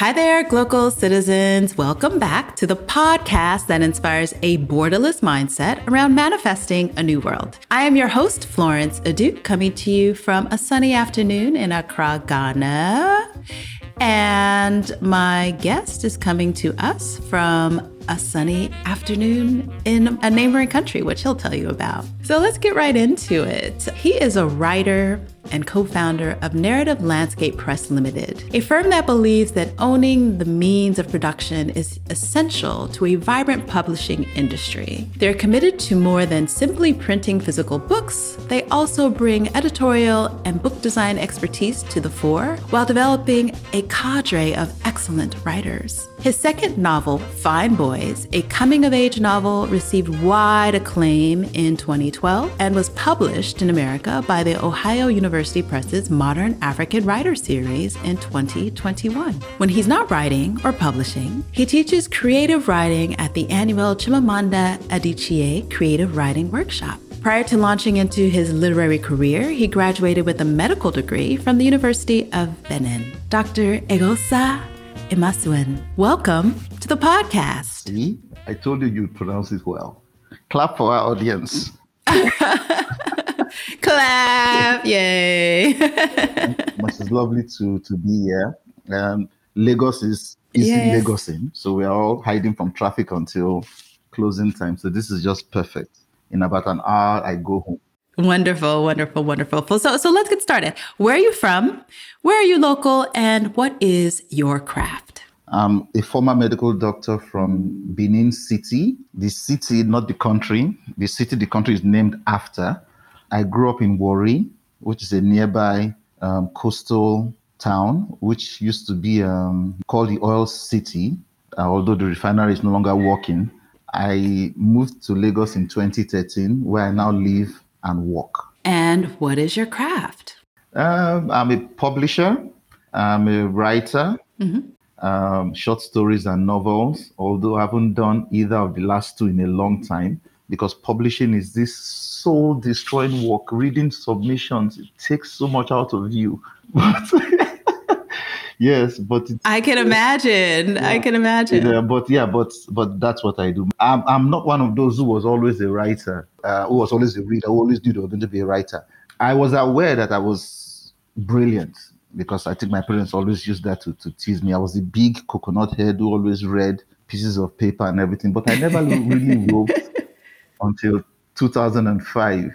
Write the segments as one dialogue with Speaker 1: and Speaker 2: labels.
Speaker 1: Hi there, Glocal citizens. Welcome back to the podcast that inspires a borderless mindset around manifesting a new world. I am your host, Florence Aduk, coming to you from a sunny afternoon in Accra, Ghana. And my guest is coming to us from a sunny afternoon in a neighboring country, which he'll tell you about. So let's get right into it. He is a writer, and co founder of Narrative Landscape Press Limited, a firm that believes that owning the means of production is essential to a vibrant publishing industry. They're committed to more than simply printing physical books, they also bring editorial and book design expertise to the fore while developing a cadre of excellent writers. His second novel, Fine Boys, a coming of age novel, received wide acclaim in 2012 and was published in America by the Ohio University Press's Modern African Writer Series in 2021. When he's not writing or publishing, he teaches creative writing at the annual Chimamanda Adichie Creative Writing Workshop. Prior to launching into his literary career, he graduated with a medical degree from the University of Benin. Dr. Eghosa Imasuen. Welcome to the podcast.
Speaker 2: See, I told you you'd pronounce it well. Clap for our audience.
Speaker 1: Clap! Yay!
Speaker 2: Much it's lovely to to be here. Um, Lagos is is yes. Lagosing, so we are all hiding from traffic until closing time. So this is just perfect. In about an hour, I go home.
Speaker 1: Wonderful, wonderful, wonderful. So, so let's get started. Where are you from? Where are you local? And what is your craft?
Speaker 2: I'm a former medical doctor from Benin City. The city, not the country. The city, the country is named after. I grew up in Warri, which is a nearby um, coastal town, which used to be um, called the Oil City, uh, although the refinery is no longer working. I moved to Lagos in 2013, where I now live and work.
Speaker 1: And what is your craft?
Speaker 2: Um, I'm a publisher, I'm a writer, mm-hmm. um, short stories and novels, although I haven't done either of the last two in a long time because publishing is this soul destroying work. Reading submissions, it takes so much out of you. yes, but
Speaker 1: I can imagine. Yeah, I can imagine.
Speaker 2: Yeah, but yeah, but but that's what I do. I'm I'm not one of those who was always a writer, uh, who was always a reader, who always knew they were going to be a writer. I was aware that I was brilliant because I think my parents always used that to, to tease me. I was a big coconut head who always read pieces of paper and everything, but I never really wrote until 2005.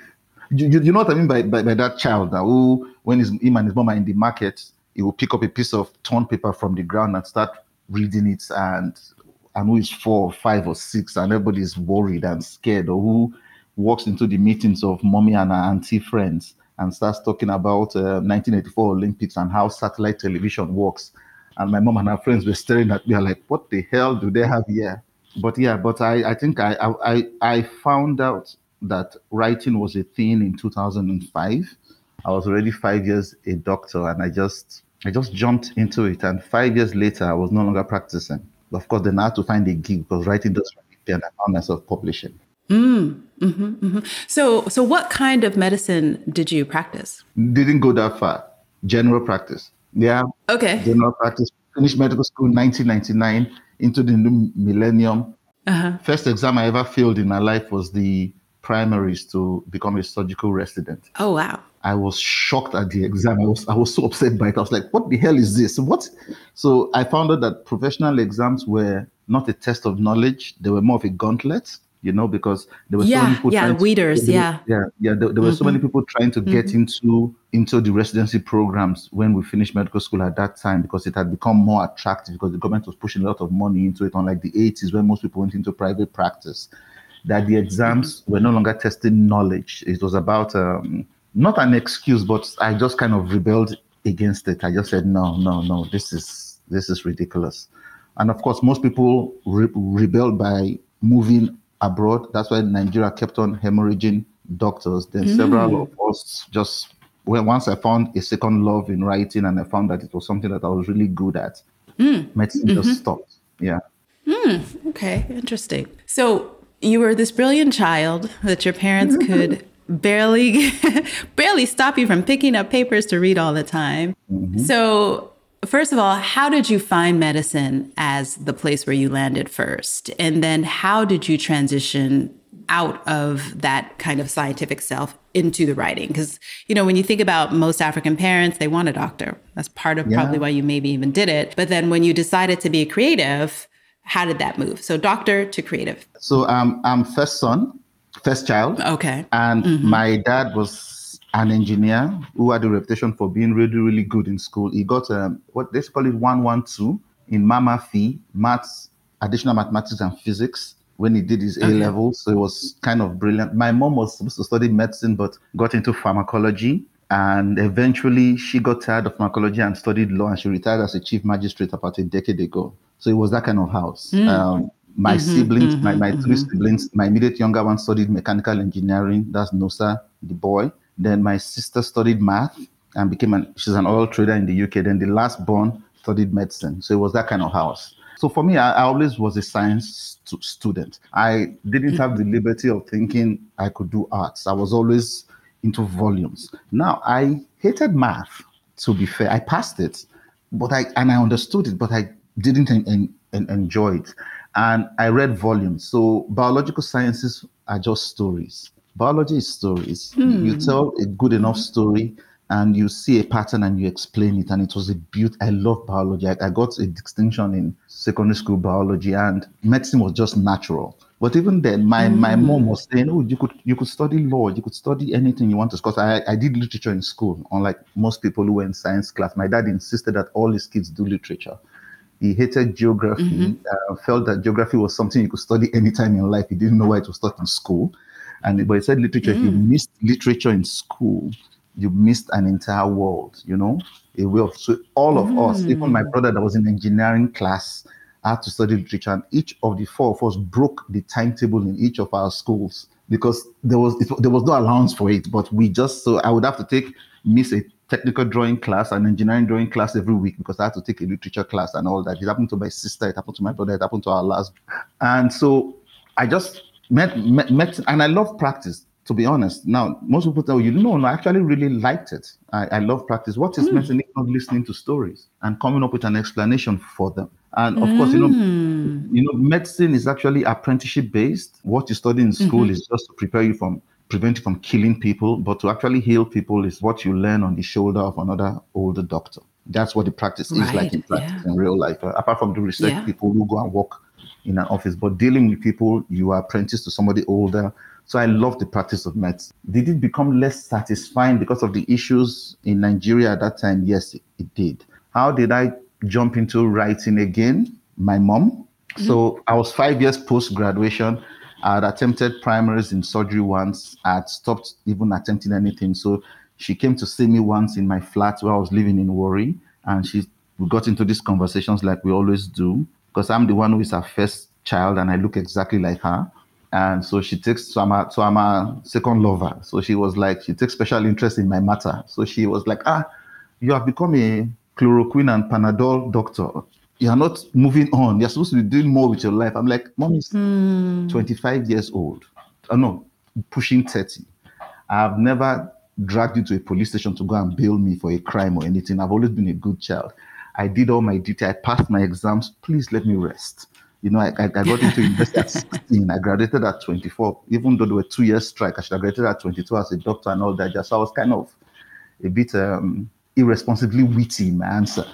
Speaker 2: You, you, you, know what I mean by, by, by that child who, when his, him and his mom are in the market, he will pick up a piece of torn paper from the ground and start reading it and and who is four or five or six and everybody is worried and scared or who walks into the meetings of mommy and her auntie friends and starts talking about uh, 1984 Olympics and how satellite television works. And my mom and her friends were staring at me like, what the hell do they have here? But yeah, but I, I think I, I, I found out that writing was a thing in 2005. I was already five years a doctor and I just I just jumped into it. And five years later, I was no longer practicing. Of course, then I had to find a gig because writing pay and I found myself publishing.
Speaker 1: Mm, mm-hmm, mm-hmm. So, so what kind of medicine did you practice?
Speaker 2: Didn't go that far. General practice. Yeah.
Speaker 1: Okay.
Speaker 2: General practice. Finished medical school in 1999 into the new millennium. Uh-huh. First exam I ever failed in my life was the primaries to become a surgical resident.
Speaker 1: Oh wow.
Speaker 2: I was shocked at the exam. I was I was so upset by it. I was like, what the hell is this? What? So I found out that professional exams were not a test of knowledge. They were more of a gauntlet, you know, because there were
Speaker 1: yeah,
Speaker 2: so many people
Speaker 1: yeah, weeders,
Speaker 2: to,
Speaker 1: yeah.
Speaker 2: Yeah, yeah. There, there were mm-hmm. so many mm-hmm. people trying to get mm-hmm. into into the residency programs when we finished medical school at that time because it had become more attractive because the government was pushing a lot of money into it, unlike the 80s when most people went into private practice. That the exams mm-hmm. were no longer testing knowledge. It was about um, not an excuse, but I just kind of rebelled against it. I just said, no, no, no, this is this is ridiculous. And of course, most people re- rebelled by moving abroad. That's why Nigeria kept on hemorrhaging doctors. Then mm. several of us just when once I found a second love in writing and I found that it was something that I was really good at, mm. medicine mm-hmm. just stopped. Yeah.
Speaker 1: Mm, okay, interesting. So you were this brilliant child that your parents could barely barely stop you from picking up papers to read all the time. Mm-hmm. So first of all, how did you find medicine as the place where you landed first? And then how did you transition out of that kind of scientific self into the writing? Because, you know, when you think about most African parents, they want a doctor. That's part of yeah. probably why you maybe even did it. But then when you decided to be a creative, how did that move? So doctor to creative.
Speaker 2: So um, I'm first son, first child.
Speaker 1: Okay.
Speaker 2: And mm-hmm. my dad was an engineer who had a reputation for being really, really good in school. He got um, what they call it 112 in Mama Fee, maths, additional mathematics and physics when he did his A levels. So it was kind of brilliant. My mom was supposed to study medicine, but got into pharmacology. And eventually she got tired of pharmacology and studied law and she retired as a chief magistrate about a decade ago. So it was that kind of house. Mm. Um, my mm-hmm, siblings, mm-hmm, my, my mm-hmm. three siblings, my immediate younger one studied mechanical engineering. That's Nosa, the boy. Then my sister studied math and became an, she's an oil trader in the UK. Then the last born studied medicine. So it was that kind of house. So for me, I, I always was a science st- student. I didn't have the liberty of thinking I could do arts. I was always into volumes. Now I hated math. To be fair, I passed it, but I and I understood it, but I didn't en- en- enjoy it. And I read volumes. So biological sciences are just stories. Biology is stories. Hmm. You tell a good enough story and you see a pattern and you explain it. And it was a beauty. I love biology. I, I, got a distinction in secondary school biology, and medicine was just natural. But even then, my, mm. my mom was saying, "Oh, you could you could study law, you could study anything you want to." Because I, I did literature in school, unlike most people who were in science class. My dad insisted that all his kids do literature. He hated geography. Mm-hmm. Uh, felt that geography was something you could study anytime in life. He didn't know why it was taught in school. And but he said literature. Mm. If you mm. missed literature in school, you missed an entire world, you know, a way of so all of mm. us, even my brother that was in engineering class, had to study literature, and each of the four of us broke the timetable in each of our schools because there was it, there was no allowance for it. But we just so I would have to take miss a technical drawing class and engineering drawing class every week because I had to take a literature class and all that. It happened to my sister, it happened to my brother, it happened to our last, and so I just met met, met and I love practice to be honest. Now, most people tell you, no, no, I actually really liked it. I, I love practice. What is mm. medicine not listening to stories and coming up with an explanation for them? And of mm. course, you know, hmm. you know, medicine is actually apprenticeship based. What you study in school mm-hmm. is just to prepare you from prevent you from killing people, but to actually heal people is what you learn on the shoulder of another older doctor. That's what the practice right. is like in practice yeah. in real life. Uh, apart from the research yeah. people who go and work in an office, but dealing with people, you are apprenticed to somebody older so I love the practice of medicine. Did it become less satisfying because of the issues in Nigeria at that time? Yes, it, it did. How did I jump into writing again? My mom. Mm-hmm. So I was five years post graduation. I had attempted primaries in surgery once. I had stopped even attempting anything. So she came to see me once in my flat where I was living in Warri. and she we got into these conversations like we always do because I'm the one who is her first child and I look exactly like her. And so she takes, so I'm, a, so I'm a second lover. So she was like, she takes special interest in my matter. So she was like, ah, you have become a chloroquine and Panadol doctor. You are not moving on. You're supposed to be doing more with your life. I'm like, mom is mm. 25 years old. Oh, no, pushing 30. I've never dragged you to a police station to go and bail me for a crime or anything. I've always been a good child. I did all my duty. I passed my exams. Please let me rest. You know, I, I, got into university at 16. I graduated at 24. Even though there were two years strike, I should have graduated at 22 as a doctor and all that. Just so I was kind of a bit um, irresponsibly witty in my answer.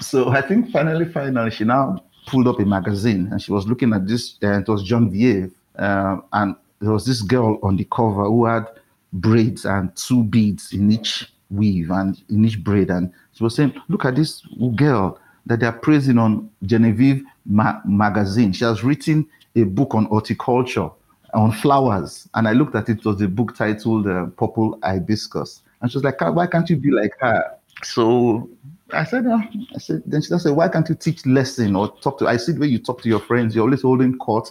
Speaker 2: So I think finally, finally, she now pulled up a magazine and she was looking at this. Uh, it was Genevieve, uh, and there was this girl on the cover who had braids and two beads in each weave and in each braid. And she was saying, "Look at this girl that they are praising on Genevieve ma- magazine. She has written a book on horticulture, on flowers. And I looked at it, it was a book titled uh, Purple Hibiscus. And she was like, why can't you be like her? So I said, oh. I said, then she said, why can't you teach lesson or talk to, I see the way you talk to your friends, you're always holding court.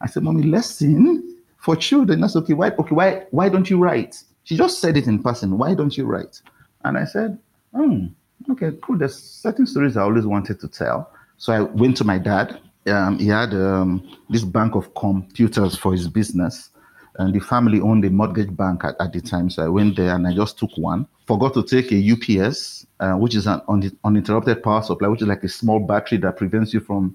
Speaker 2: I said, mommy, lesson for children. That's okay. Why, okay, why, why don't you write? She just said it in person. Why don't you write? And I said, hmm, okay, cool. There's certain stories I always wanted to tell. So I went to my dad. Um, he had um, this bank of computers for his business. and the family owned a mortgage bank at, at the time. So I went there and I just took one. Forgot to take a UPS, uh, which is an un- uninterrupted power supply, which is like a small battery that prevents you from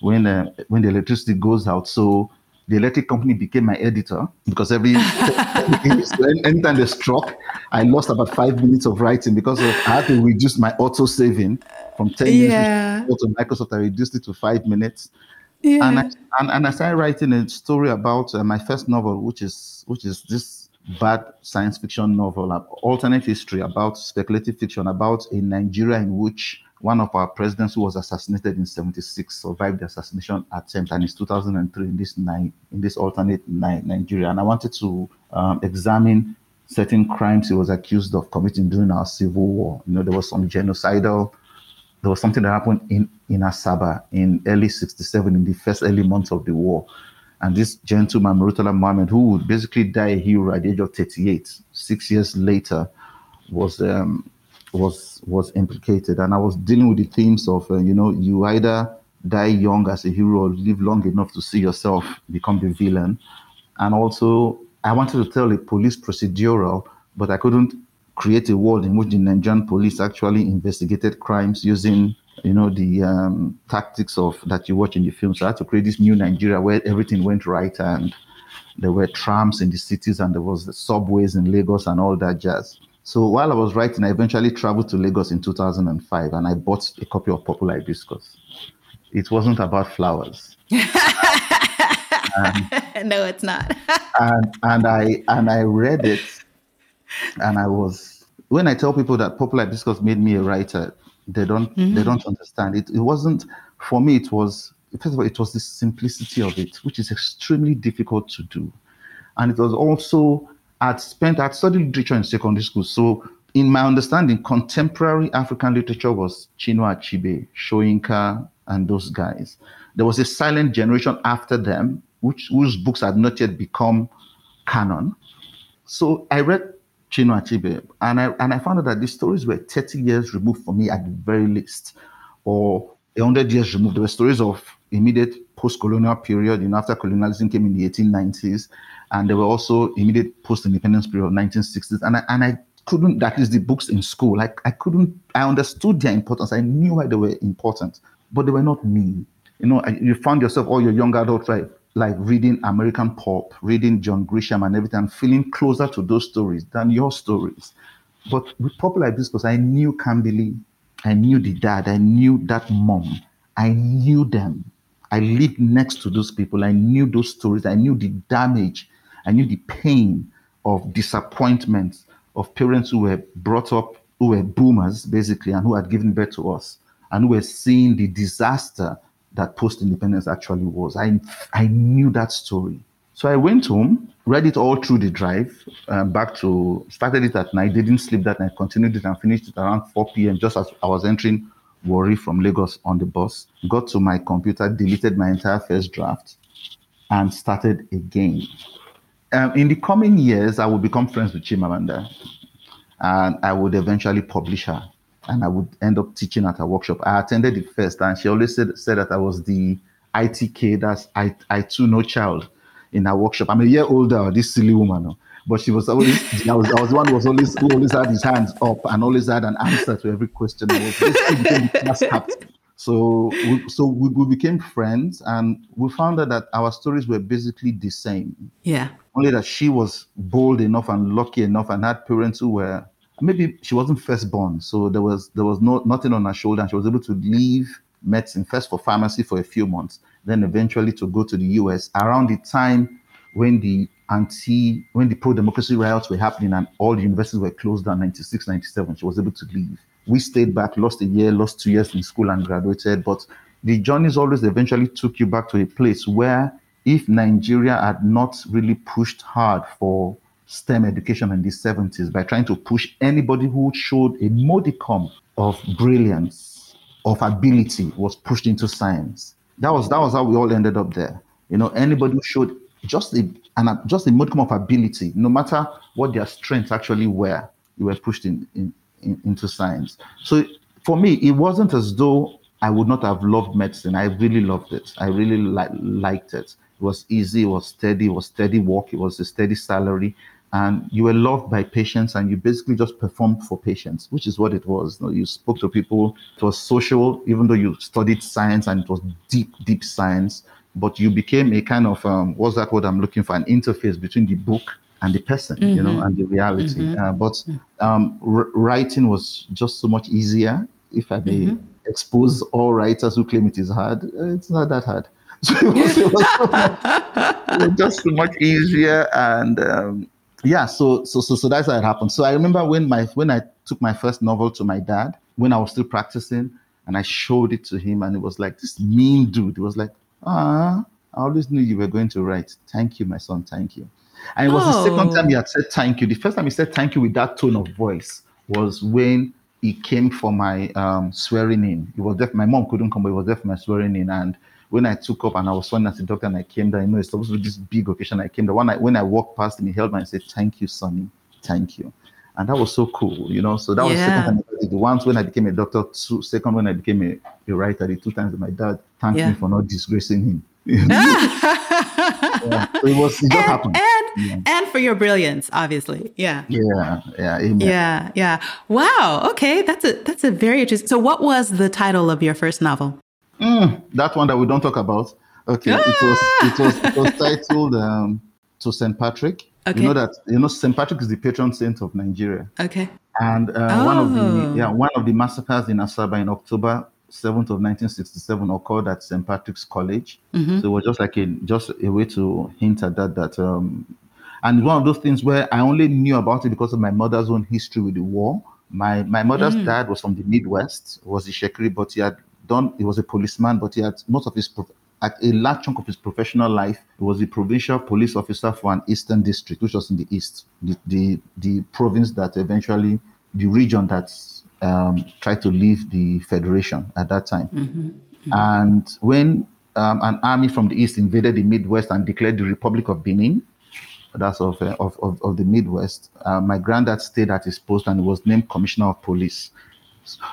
Speaker 2: when uh, when the electricity goes out. So the electric company became my editor because every anytime they struck, I lost about five minutes of writing because of, I had to reduce my auto saving from 10 yeah. minutes to Microsoft. I reduced it to five minutes. Yeah. And, I, and, and I started writing a story about uh, my first novel, which is which is this bad science fiction novel, uh, alternate history about speculative fiction about a Nigeria in which one of our presidents who was assassinated in 76 survived the assassination attempt and it's 2003 in this in this alternate Nigeria. And I wanted to um, examine certain crimes he was accused of committing during our civil war. You know, there was some genocidal there was something that happened in, in Asaba in early 67, in the first early months of the war. And this gentleman, Murtala Mohammed, who would basically die a hero at the age of 38, six years later, was um, was was implicated. And I was dealing with the themes of, uh, you know, you either die young as a hero or live long enough to see yourself become the villain. And also, I wanted to tell a police procedural, but I couldn't create a world in which the Nigerian police actually investigated crimes using, you know, the um, tactics of that you watch in the film. So I had to create this new Nigeria where everything went right and there were trams in the cities and there was the subways in Lagos and all that jazz. So while I was writing, I eventually traveled to Lagos in 2005 and I bought a copy of Purple Hibiscus. It wasn't about flowers.
Speaker 1: no, it's not.
Speaker 2: and and I and I read it and I was when I tell people that Purple Hibiscus made me a writer, they don't mm-hmm. they don't understand it. It wasn't for me. It was first of all, it was the simplicity of it, which is extremely difficult to do, and it was also I'd spent I'd studied literature in secondary school, so in my understanding, contemporary African literature was Chinua Achebe, Soyinka, and those guys. There was a silent generation after them, which whose books had not yet become canon. So I read Chinua Achebe. And I, and I found out that these stories were 30 years removed from me at the very least, or 100 years removed. There were stories of immediate post-colonial period, you know, after colonialism came in the 1890s, and there were also immediate post-independence period, of 1960s. And I, and I couldn't, that is the books in school, like I couldn't, I understood their importance. I knew why they were important, but they were not me. You know, you found yourself, all your young adult life, like reading American pop, reading John Grisham and everything, feeling closer to those stories than your stories. But with people like this, because I knew Kambili, I knew the dad, I knew that mom, I knew them. I lived next to those people. I knew those stories. I knew the damage. I knew the pain of disappointment of parents who were brought up, who were boomers, basically, and who had given birth to us, and who were seeing the disaster that post independence actually was. I, I knew that story. So I went home, read it all through the drive, um, back to, started it at night, didn't sleep that night, continued it and finished it around 4 p.m. just as I was entering Warri from Lagos on the bus. Got to my computer, deleted my entire first draft, and started again. Um, in the coming years, I would become friends with Chimamanda, and I would eventually publish her and I would end up teaching at a workshop. I attended it first, and she always said, said that I was the ITK, that's I, I too know child in her workshop. I'm a year older, this silly woman. But she was always, I was, I was the one who was always, who always had his hands up and always had an answer to every question. I was. So, we, so we, we became friends, and we found out that our stories were basically the same.
Speaker 1: Yeah.
Speaker 2: Only that she was bold enough and lucky enough, and had parents who were maybe she wasn't firstborn, so there was there was no nothing on her shoulder, and she was able to leave medicine first for pharmacy for a few months, then eventually to go to the US around the time when the anti when the pro-democracy riots were happening and all the universities were closed down 96 97 she was able to leave. We stayed back lost a year lost two years in school and graduated but the journeys always eventually took you back to a place where if nigeria had not really pushed hard for STEM education in the 70s by trying to push anybody who showed a modicum of brilliance, of ability, was pushed into science. That was that was how we all ended up there. You know, anybody who showed just a and just a modicum of ability, no matter what their strengths actually were, you were pushed in, in, in into science. So for me, it wasn't as though I would not have loved medicine. I really loved it. I really li- liked it. It was easy, it was steady, it was steady work, it was a steady salary. And you were loved by patients and you basically just performed for patients, which is what it was. You, know, you spoke to people, it was social, even though you studied science and it was deep, deep science, but you became a kind of, um, what's that word I'm looking for? An interface between the book and the person, mm-hmm. you know, mm-hmm. and the reality. Mm-hmm. Uh, but um, r- writing was just so much easier, if I may mm-hmm. expose all writers who claim it is hard. Uh, it's not that hard. So it was, it was, so much, it was just so much easier and um, yeah, so so so so that's how it happened. So I remember when my when I took my first novel to my dad when I was still practicing, and I showed it to him, and it was like this mean dude. It was like, ah, I always knew you were going to write. Thank you, my son. Thank you. And it was oh. the second time he had said thank you. The first time he said thank you with that tone of voice was when he came for my um, swearing in. It was deaf. My mom couldn't come, but it was there for my swearing in, and when I took up and I was sworn as a doctor and I came there, you know, it's supposed to be this big occasion. I came there. When I, when I walked past him, he held me and said, Thank you, Sonny. Thank you. And that was so cool, you know. So that was yeah. the second time. The once when I became a doctor, two, second when I became a, a writer, the two times my dad thanked yeah. me for not disgracing him. yeah. So it was it just
Speaker 1: and,
Speaker 2: happened.
Speaker 1: And, yeah. and for your brilliance, obviously. Yeah.
Speaker 2: Yeah. Yeah. Amen.
Speaker 1: Yeah. Yeah. Wow. Okay. That's a that's a very interesting. So what was the title of your first novel?
Speaker 2: Mm, that one that we don't talk about. Okay, ah! it was it was it was titled um, to Saint Patrick. Okay. You know that you know Saint Patrick is the patron saint of Nigeria.
Speaker 1: Okay.
Speaker 2: And uh, oh. one of the oh. yeah one of the massacres in Asaba in October 7th of 1967 occurred at St. Patrick's College. Mm-hmm. So it was just like a just a way to hint at that that um and one of those things where I only knew about it because of my mother's own history with the war. My my mother's mm. dad was from the Midwest, was the Shekiri, but he had done, he was a policeman, but he had most of his, at a large chunk of his professional life, he was a provincial police officer for an eastern district, which was in the east, the, the, the province that eventually, the region that um, tried to leave the federation at that time. Mm-hmm. Mm-hmm. And when um, an army from the east invaded the Midwest and declared the Republic of Benin, that's of, uh, of, of, of, the Midwest, uh, my granddad stayed at his post and was named Commissioner of Police.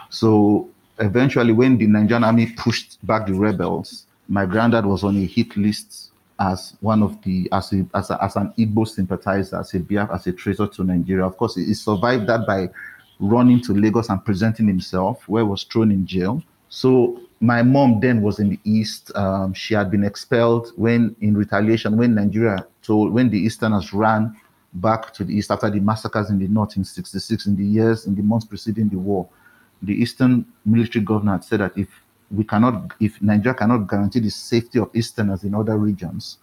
Speaker 2: So eventually, when the Nigerian army pushed back the rebels, my granddad was on a hit list as one of the as a, as, a, as an Igbo sympathizer, as a as a traitor to Nigeria. Of course, he survived that by running to Lagos and presenting himself, where he was thrown in jail. So my mom then was in the east. Um, she had been expelled when, in retaliation, when Nigeria told when the Easterners ran back to the east after the massacres in the north in '66, in the years in the months preceding the war the Eastern military governor had said that if we cannot, if Nigeria cannot guarantee the safety of Easterners in other regions,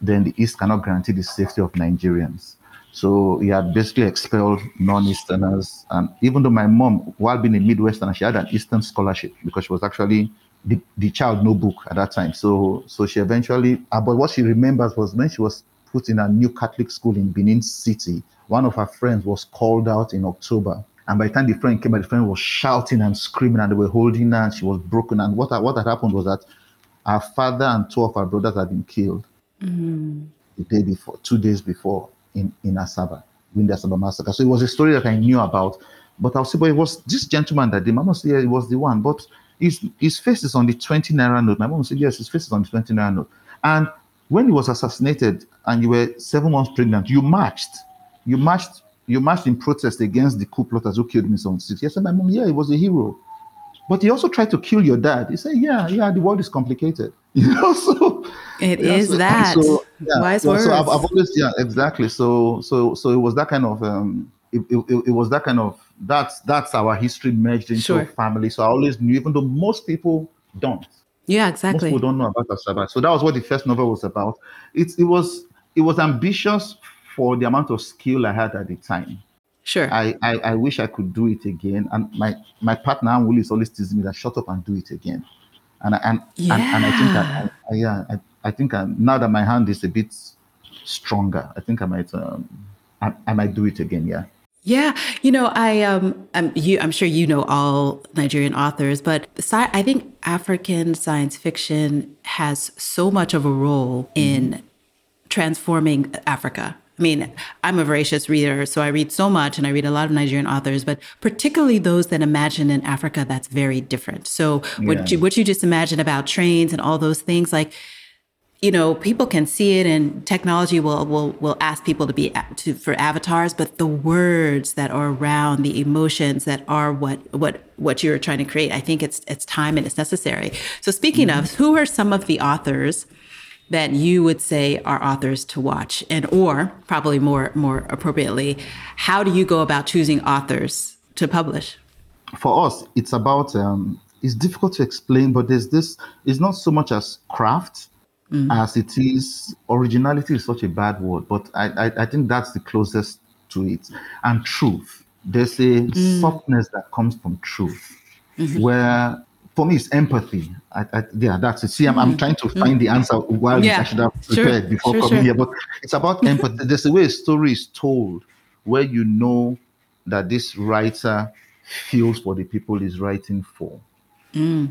Speaker 2: then the East cannot guarantee the safety of Nigerians. So he had basically expelled non-Easterners. And even though my mom, while being a Midwesterner, she had an Eastern scholarship because she was actually the, the child no book at that time. So so she eventually, uh, but what she remembers was when she was put in a new Catholic school in Benin City, one of her friends was called out in October and by the time the friend came, the friend was shouting and screaming, and they were holding her, and she was broken. And what what had happened was that her father and two of her brothers had been killed mm-hmm. the day before, two days before in in Asaba, in the Asaba massacre. So it was a story that I knew about. But I'll say, but it was this gentleman that the mama said yeah, it was the one. But his his face is on the 20 naira note. My mom said, yes, his face is on the 20 naira note. And when he was assassinated and you were seven months pregnant, you marched. You marched you marched in protest against the coup plotters who killed me on six. Yes, my mom, yeah, he was a hero. But he also tried to kill your dad. He said, Yeah, yeah, the world is complicated. You know, so
Speaker 1: it yeah, is so, that. So, yeah, Wise words.
Speaker 2: So I've, I've, always, yeah, exactly. So so so it was that kind of um it, it, it was that kind of that's that's our history merged into sure. family. So I always knew, even though most people don't.
Speaker 1: Yeah, exactly.
Speaker 2: Most people don't know about Asaba. So that was what the first novel was about. It it was it was ambitious for the amount of skill I had at the time.
Speaker 1: Sure.
Speaker 2: I, I, I wish I could do it again. And my, my partner, Willie, is always teasing me that shut up and do it again. And I, and, yeah. and, and I think I, I, yeah, I, I think I, now that my hand is a bit stronger, I think I might um, I, I might do it again. Yeah.
Speaker 1: Yeah, you know, I um, I'm you. I'm sure you know all Nigerian authors, but sci- I think African science fiction has so much of a role in mm-hmm. transforming Africa. I mean, I'm a voracious reader, so I read so much and I read a lot of Nigerian authors, but particularly those that imagine in Africa that's very different. So yeah. what you what you just imagine about trains and all those things, like you know people can see it and technology will will will ask people to be to for avatars but the words that are around the emotions that are what what what you're trying to create i think it's it's time and it's necessary so speaking mm-hmm. of who are some of the authors that you would say are authors to watch and or probably more more appropriately how do you go about choosing authors to publish
Speaker 2: for us it's about um, it's difficult to explain but there's this it's not so much as craft mm. as it is originality is such a bad word but I, I, I think that's the closest to it and truth there's a mm. softness that comes from truth mm-hmm. where for me it's empathy I, I, yeah that's it see i'm, I'm mm. trying to find mm. the answer while yeah. I should have prepared sure. before sure, coming sure. here but it's about empathy there's a way a story is told where you know that this writer feels for the people he's writing for mm.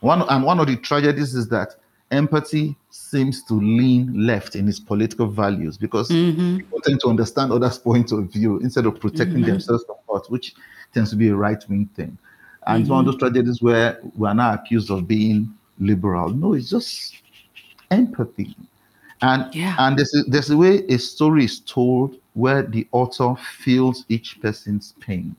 Speaker 2: one and one of the tragedies is that empathy seems to lean left in its political values because mm-hmm. people tend to understand others' point of view instead of protecting mm-hmm. themselves from hurt, which tends to be a right wing thing. And mm-hmm. it's one of those tragedies where we are now accused of being liberal. No, it's just empathy. And yeah. and there's a, there's a way a story is told where the author feels each person's pain,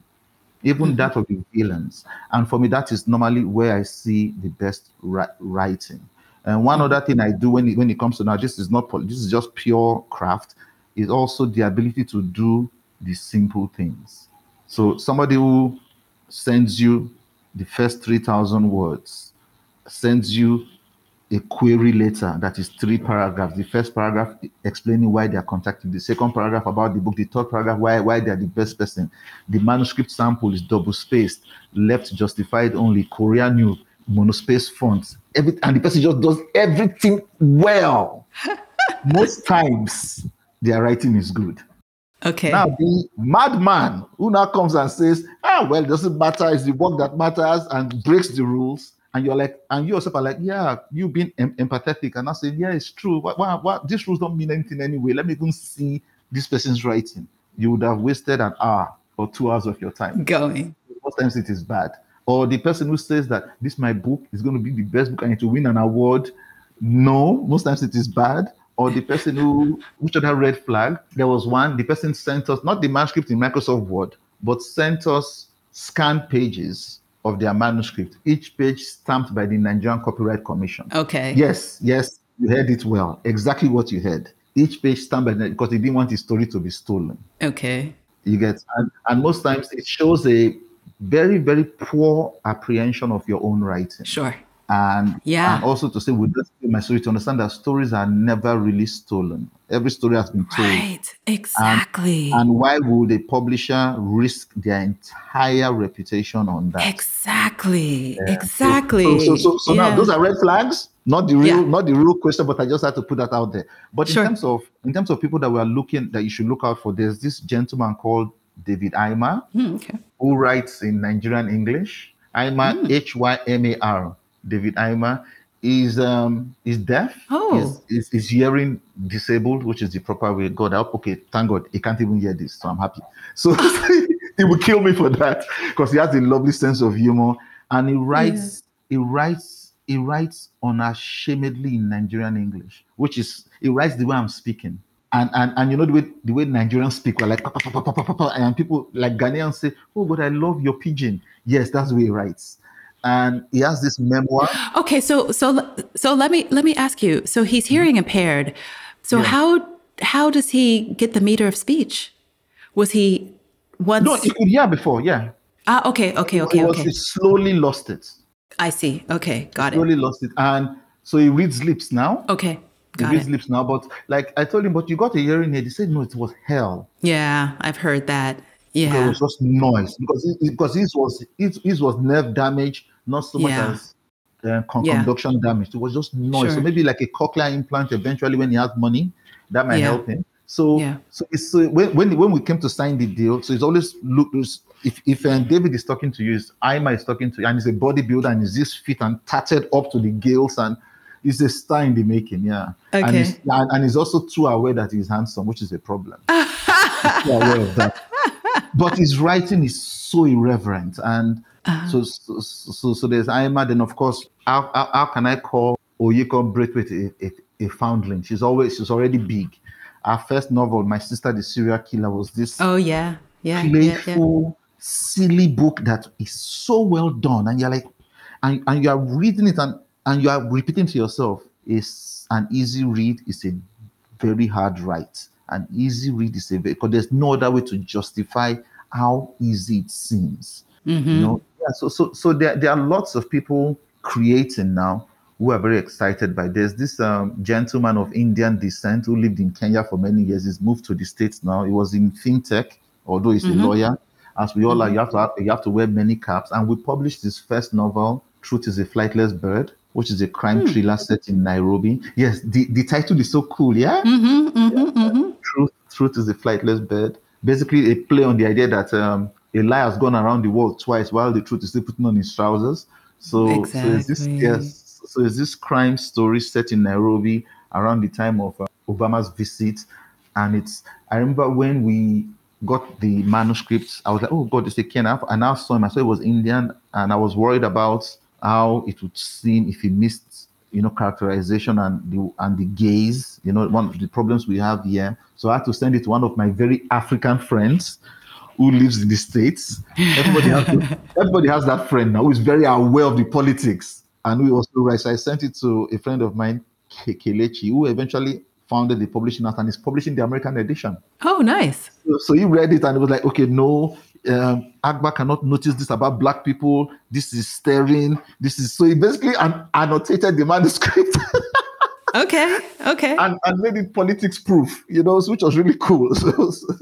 Speaker 2: even mm-hmm. that of the villains. And for me, that is normally where I see the best ri- writing. And one other thing I do when it, when it comes to now, this is not this is just pure craft, is also the ability to do the simple things. So somebody who sends you the first three thousand words, sends you a query letter that is three paragraphs. The first paragraph explaining why they are contacting, the second paragraph about the book, the third paragraph why why they are the best person. The manuscript sample is double spaced, left justified only, Courier New monospace fonts, every, and the person just does everything well. Most times, their writing is good.
Speaker 1: Okay.
Speaker 2: Now, the madman who now comes and says, ah, well, it doesn't matter, it's the work that matters and breaks the rules. And you're like, and you yourself are like, yeah, you being em- empathetic. And I say, yeah, it's true. What, what, what, these rules don't mean anything anyway. Let me even see this person's writing. You would have wasted an hour or two hours of your time.
Speaker 1: Going.
Speaker 2: Most times it is bad or the person who says that this my book is going to be the best book and it will win an award no most times it is bad or the person who which other red flag there was one the person sent us not the manuscript in microsoft word but sent us scanned pages of their manuscript each page stamped by the nigerian copyright commission.
Speaker 1: Okay.
Speaker 2: Yes yes you heard it well exactly what you heard. Each page stamped by the, because he didn't want his story to be stolen.
Speaker 1: Okay.
Speaker 2: You get and, and most times it shows a very, very poor apprehension of your own writing.
Speaker 1: Sure.
Speaker 2: And, yeah. and also to say with this my story to understand that stories are never really stolen. Every story has been told.
Speaker 1: Right, exactly.
Speaker 2: And, and why would a publisher risk their entire reputation on that?
Speaker 1: Exactly. Yeah. Exactly.
Speaker 2: So, so, so, so yeah. now those are red flags. Not the real, yeah. not the real question, but I just had to put that out there. But sure. in terms of in terms of people that we are looking that you should look out for, there's this gentleman called David Hymar, mm, okay. who writes in Nigerian English. Hymar, mm. H Y M A R. David Hymar is um is deaf.
Speaker 1: Oh,
Speaker 2: is, is, hearing disabled, which is the proper way. God help. Okay, thank God he can't even hear this, so I'm happy. So he will kill me for that because he has a lovely sense of humor and he writes. Yeah. He writes. He writes unashamedly in Nigerian English, which is he writes the way I'm speaking and and and you know the way the way Nigerians speak, we're like pa, pa, pa, and people like Ghanaians say, "Oh, but I love your pigeon." Yes, that's the way he writes, and he has this memoir.
Speaker 1: Okay, so so so let me let me ask you. So he's hearing impaired. So yeah. how how does he get the meter of speech? Was he once?
Speaker 2: No, he could hear before. Yeah.
Speaker 1: Ah, okay, okay, okay,
Speaker 2: he
Speaker 1: okay.
Speaker 2: He slowly lost it.
Speaker 1: I see. Okay, got
Speaker 2: he it. Slowly lost it, and so he reads lips now.
Speaker 1: Okay. Got
Speaker 2: his lips now. But like I told him, but you got a hearing aid. He said no, it was hell.
Speaker 1: Yeah, I've heard that. Yeah,
Speaker 2: it was just noise because it, because his was his, his was nerve damage, not so much yeah. as uh, con- yeah. conduction damage. It was just noise. Sure. So maybe like a cochlear implant. Eventually, when he has money, that might yeah. help him. So, yeah. so it's so when, when when we came to sign the deal, so it's always look if if uh, David is talking to you, is Hymar is talking to you, and he's a bodybuilder and he's this fit and tatted up to the gills and he's a star in the making, yeah.
Speaker 1: Okay.
Speaker 2: And he's, and, and he's also too aware that he's handsome, which is a problem. too aware of that. But his writing is so irreverent, and uh-huh. so, so, so so there's Hymar. Then of course, how, how, how can I call Oyinkan Braithwaite a, a, a foundling. She's always she's already big. Our first novel, My Sister the Serial Killer, was this
Speaker 1: Oh yeah. Yeah. yeah, yeah.
Speaker 2: playful, silly book that is so well done. And you're like, and, and you are reading it and, and you are repeating to yourself, it's an easy read, it's a very hard write. An easy read is a very because there's no other way to justify how easy it seems. You know, yeah. So so so there, there are lots of people creating now who are very excited by this. This um, gentleman of Indian descent who lived in Kenya for many years, he's moved to the States now. He was in fintech, although he's a lawyer. As we all are, you have to have, you have to wear many caps. And we published his first novel, Truth is a Flightless Bird, which is a crime thriller set in Nairobi. Yes, the, the title is so cool, yeah?
Speaker 1: Mm-hmm, mm-hmm, mm-hmm.
Speaker 2: Truth, Truth is a Flightless Bird. Basically, a play on the idea that um, a lie has gone around the world twice while the truth is still putting on his trousers. So, so is this yes, so is this crime story set in Nairobi around the time of uh, Obama's visit, and it's. I remember when we got the manuscript, I was like, oh God, it's a Kenyan. And i saw him. I saw it was Indian, and I was worried about how it would seem if he missed, you know, characterization and the and the gaze. You know, one of the problems we have here. So I had to send it to one of my very African friends who lives in the states. Everybody has, to- everybody has that friend now who is very aware of the politics and who also writes. So I sent it to a friend of mine, Ke- Kelechi, who eventually founded the publishing house and is publishing the American edition.
Speaker 1: Oh, nice.
Speaker 2: So, so he read it and it was like, okay, no, um, Agba cannot notice this about black people. This is staring. This is so he basically an- annotated the manuscript
Speaker 1: Okay. Okay.
Speaker 2: and, and made it politics proof, you know, which was really cool. So, so-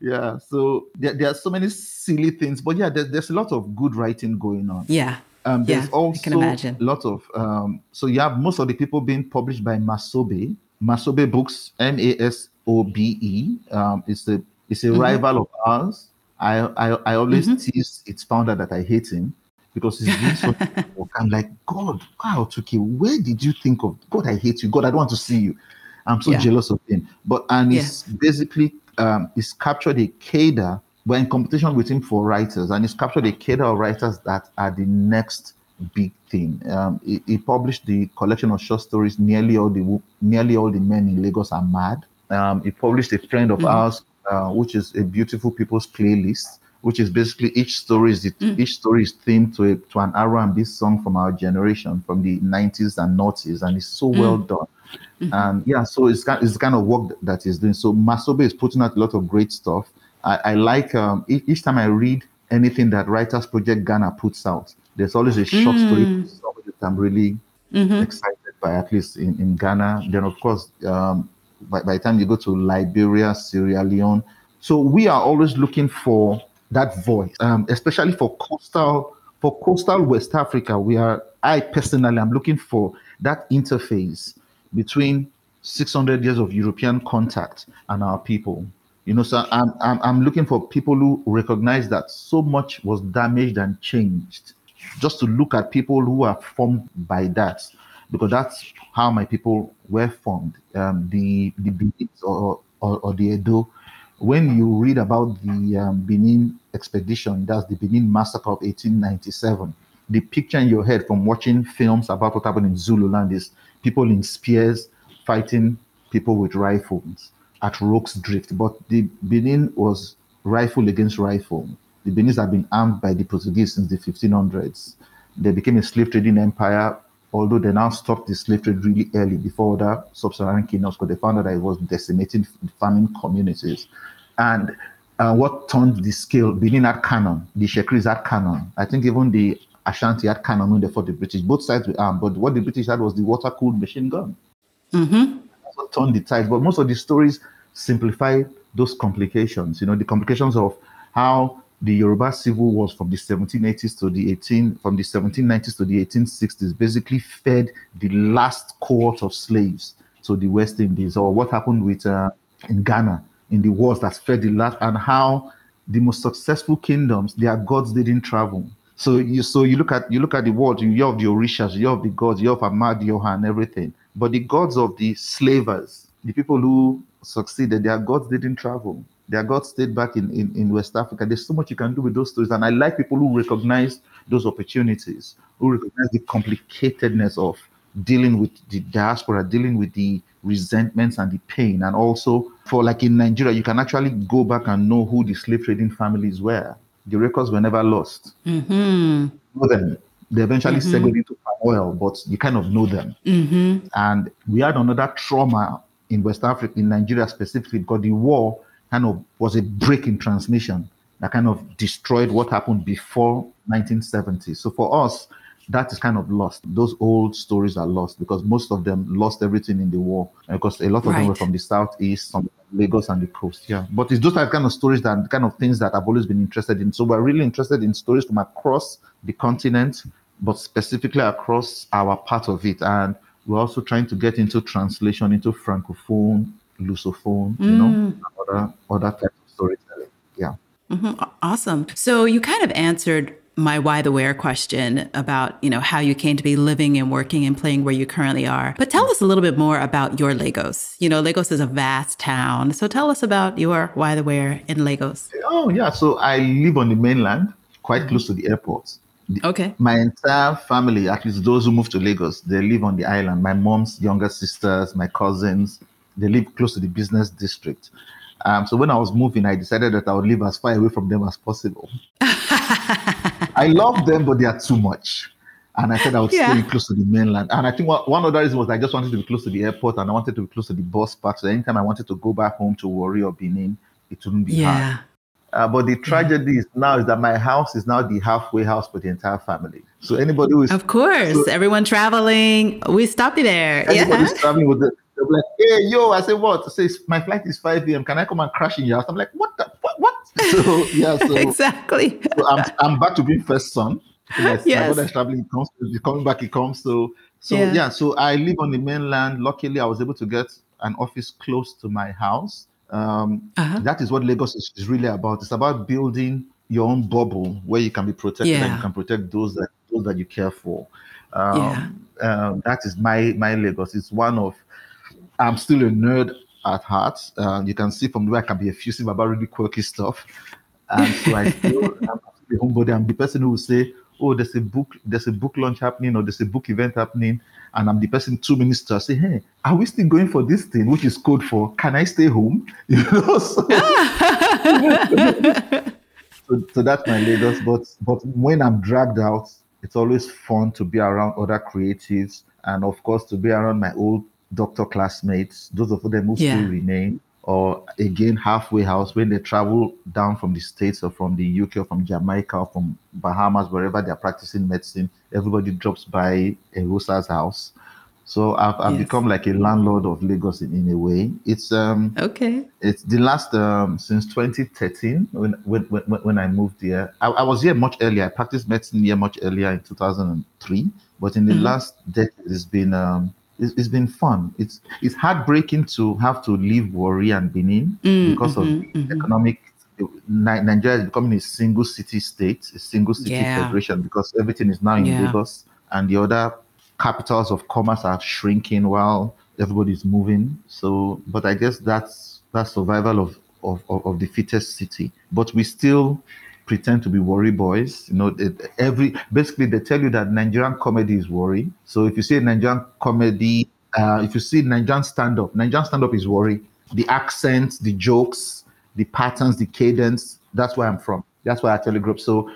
Speaker 2: yeah, so there, there are so many silly things, but yeah, there, there's a lot of good writing going on.
Speaker 1: yeah.
Speaker 2: Um, there's
Speaker 1: Yeah, I can imagine.
Speaker 2: a lot of um, so you have most of the people being published by Masobe. Masobe Books, M A S O B E. Um, it's a it's a
Speaker 1: Mm-hmm.
Speaker 2: rival of ours. I I, I always tease its founder that I hate him because he's doing so work. I'm like, God, wow, Tuki, where did you think of God? I hate you. God, I don't want to see you. I'm so
Speaker 1: Yeah.
Speaker 2: jealous of him. But and
Speaker 1: Yeah.
Speaker 2: it's basically um, he's captured a cadre. We're in competition with him for writers, and he's captured a cadre of writers that are the next big thing. Um, he, he published the collection of short stories. Nearly all the nearly all the men in Lagos are mad. Um, he published a friend of ours, uh, which is a beautiful people's playlist, which is basically each story is the, each story is themed to a, to an R&B song from our generation, from the 90s and noughties, and it's so well done. And yeah, so it's kind, it's kind of work that he's doing. So Masobe is putting out a lot of great stuff. I, I like um, each, time I read anything that Writers Project Ghana puts out, there's always a short story that I'm really excited by, at least in, in Ghana. Then, of course, um, by, by the time you go to Liberia, Sierra Leone, so we are always looking for that voice, um, especially for coastal for coastal West Africa. We are, I personally, am looking for that interface between 600 years of European contact and our people. You know, so I'm, I'm, I'm looking for people who recognize that so much was damaged and changed. Just to look at people who are formed by that, because that's how my people were formed. Um, the the Benins or, or or the Edo. When you read about the um, Benin expedition, that's the Benin massacre of 1897. The picture in your head from watching films about what happened in Zululand is people in spears fighting people with rifles at Rorke's Drift. But the Benin was rifle against rifle. The Benin have been armed by the Portuguese since the 1500s. They became a slave trading empire, although they now stopped the slave trade really early before other sub-Saharan kingdoms because they found out that it was decimating farming communities. And uh, what turned the scale, Benin had cannon, the Shekris had cannon. I think even the Ashanti had cannon they fought the British. Both sides were armed, but what the British had was the water-cooled machine gun what turned the tides. But most of the stories simplify those complications. You know, the complications of how the Yoruba civil wars from the 1780s to the 18 from the 1790s to the 1860s basically fed the last cohort of slaves to the West Indies, or what happened with uh, in Ghana in the wars that fed the last, and how the most successful kingdoms their gods didn't travel. So you so you look at you look at the world, you have the Orishas, you have the gods, you have Amadioha and everything. But the gods of the slavers, the people who succeeded, their gods didn't travel. Their gods stayed back in, in, in West Africa. There's so much you can do with those stories. And I like people who recognize those opportunities, who recognize the complicatedness of dealing with the diaspora, dealing with the resentments and the pain. And also, for like in Nigeria, you can actually go back and know who the slave trading families were. The records were never lost.
Speaker 1: Mm-hmm.
Speaker 2: Know them. They eventually
Speaker 1: Mhm.
Speaker 2: segued into palm oil, but you kind of know them.
Speaker 1: Mm-hmm.
Speaker 2: And we had another trauma in West Africa, in Nigeria specifically, because the war kind of was a break in transmission that kind of destroyed what happened before 1970. So for us, that is kind of lost. Those old stories are lost because most of them lost everything in the war. Because a lot of them were from the southeast, some Lagos and the coast. Yeah. But it's those type kind of stories that kind of things that I've always been interested in. So we're really interested in stories from across the continent, but specifically across our part of it. And we're also trying to get into translation into francophone, lusophone, you know,
Speaker 1: Mm.
Speaker 2: other other types of storytelling. Yeah.
Speaker 1: hmm Awesome. So you kind of answered my why the where question about you know how you came to be living and working and playing where you currently are. But tell us a little bit more about your Lagos. You know, Lagos is a vast town. So tell us about your why the where in Lagos.
Speaker 2: Oh yeah. So I live on the mainland, quite close to the airport.
Speaker 1: Okay.
Speaker 2: my entire family, at least those who moved to Lagos, they live on the island. My mom's younger sisters, my cousins, they live close to the business district. Um, so when I was moving, I decided that I would live as far away from them as possible. I love them, but they are too much. And I said I would
Speaker 1: Yeah.
Speaker 2: stay close to the mainland. And I think one, one other reason was I just wanted to be close to the airport and I wanted to be close to the bus park. So anytime I wanted to go back home to Warri or Benin, it wouldn't be hard.
Speaker 1: yeah.
Speaker 2: Uh, but the tragedy is now is that my house is now the halfway house for the entire family. So anybody who is
Speaker 1: Of course.
Speaker 2: So-
Speaker 1: Everyone traveling, we stop you there. Yeah.
Speaker 2: traveling with be like, "Hey, yo!" I say, "What?" I say, "My flight is 5 a.m. Can I come and crash in your house?" I'm like, "What? The, what? What?" So yeah, so,
Speaker 1: exactly.
Speaker 2: so I'm I'm back to being first son. So my, my
Speaker 1: Yes.
Speaker 2: brother is traveling, comes, coming back, he comes. So so
Speaker 1: Yeah.
Speaker 2: yeah. so I live on the mainland. Luckily, I was able to get an office close to my house. Um,
Speaker 1: Uh-huh.
Speaker 2: that is what Lagos is, is really about. It's about building your own bubble where you can be protected and you can protect those that those that you care for. Um,
Speaker 1: Yeah.
Speaker 2: um, that is my my Lagos. It's one of. I'm still a nerd at heart. Uh, you can see from the way I can be effusive about really quirky stuff, and so I feel I'm the homebody. I'm the person who will say, "Oh, there's a book, there's a book launch happening, or there's a book event happening," and I'm the person two minutes to say, "Hey, are we still going for this thing, which is code for can I stay home?" You know, so, so, so that's my Lagos. But but when I'm dragged out, it's always fun to be around other creatives, and of course to be around my old doctor classmates, those of them who
Speaker 1: Yeah.
Speaker 2: still remain, or again halfway house when they travel down from the states or from the UK or from Jamaica or from Bahamas, wherever they're practicing medicine. Everybody drops by Eghosa's house. So I've, I've
Speaker 1: Yes.
Speaker 2: become like a landlord of Lagos in, in a way. It's um
Speaker 1: okay.
Speaker 2: it's the last um since 2013 when when when, when I moved here. I, I was here much earlier. I practiced medicine here much earlier in 2003. But in the
Speaker 1: Mhm.
Speaker 2: last decade, it's been um it's, it's been fun. It's it's heartbreaking to have to leave Warri and Benin
Speaker 1: Mm,
Speaker 2: because of
Speaker 1: mhm,
Speaker 2: the
Speaker 1: mhm.
Speaker 2: economic. Nigeria is becoming a single city state, a single city
Speaker 1: Yeah.
Speaker 2: federation because everything is now in
Speaker 1: Yeah.
Speaker 2: Lagos, and the other capitals of commerce are shrinking while everybody's moving. So, but I guess that's that's survival of of, of, of the fittest city. But we still pretend to be Warri boys. You know, it, every basically they tell you that Nigerian comedy is Warri. So if you see Nigerian comedy, uh, if you see Nigerian stand up, Nigerian stand up is Warri. The accents, the jokes, the patterns, the cadence. That's where I'm from. That's why I tell the group. So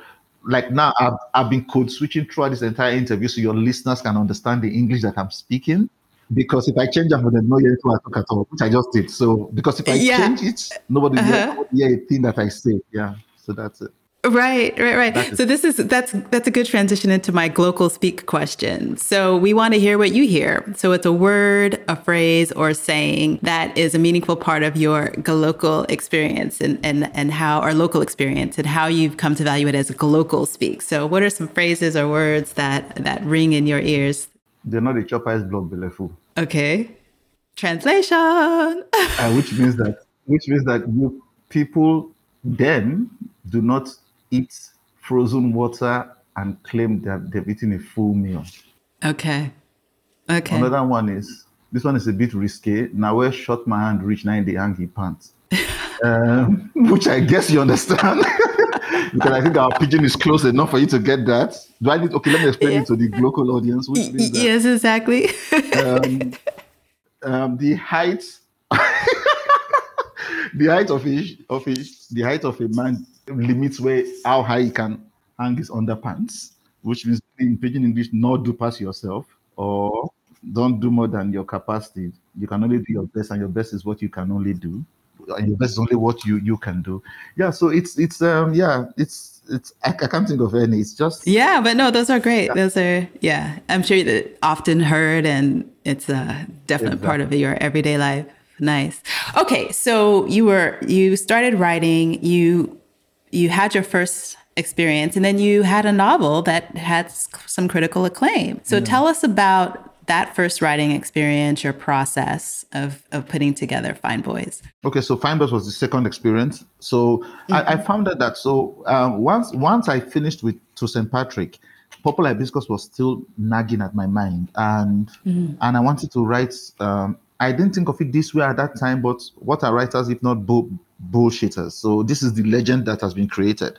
Speaker 2: like now I've, I've been code switching throughout this entire interview so your listeners can understand the English that I'm speaking. Because if I change, I'm going to know yet what I talk at all, which I just did. So because if I
Speaker 1: Yeah.
Speaker 2: change it, nobody will
Speaker 1: Uh-huh.
Speaker 2: nobody hear a thing that I say. Yeah. So that's it.
Speaker 1: Right, right, right. So this is that's that's a good transition into my global speak question. So we want to hear what you hear. So it's a word, a phrase, or a saying that is a meaningful part of your global experience and and and how our local experience and how you've come to value it as a local speak. So what are some phrases or words that that ring in your ears?
Speaker 2: They're not a chopper is block belefu,
Speaker 1: Okay. Translation.
Speaker 2: uh, which means that which means that you people then do not eat frozen water and claim that they've eaten a full meal.
Speaker 1: okay. Okay.
Speaker 2: Another one is this one is a bit risky. Now where short my hand reach nine day hangy pants. um, which I guess you understand. because I think our pidgin is close enough for you to get that. Do I need? Okay, let me explain yeah. it to the local audience.
Speaker 1: Which means that, yes, exactly. um,
Speaker 2: um, the height, the height of a of a the height of a man limits where how high he can hang his underpants, which means in pidgin English, not do pass yourself or don't do more than your capacity. You can only do your best, and your best is what you can only do and your best is only what you you can do. Yeah, so it's it's um yeah it's it's I, I can't think of any. It's just
Speaker 1: yeah, but no, those are great. Yeah. Those are yeah. I'm sure that often heard, and it's a definite exactly. part of your everyday life. Nice. Okay, so you were you started writing. You you had your first experience, and then you had a novel that had some critical acclaim. So yeah. tell us about that first writing experience, your process of, of putting together Fine Boys?
Speaker 2: Okay, so Fine Boys was the second experience. So mm-hmm. I, I, mm-hmm. found that, that so um, once once I finished with To St. Patrick, Purple Hibiscus was still nagging at my mind, and mm-hmm. and I wanted to write. Um, I didn't think of it this way at that time, but what are writers if not bull- bullshitters? So this is the legend that has been created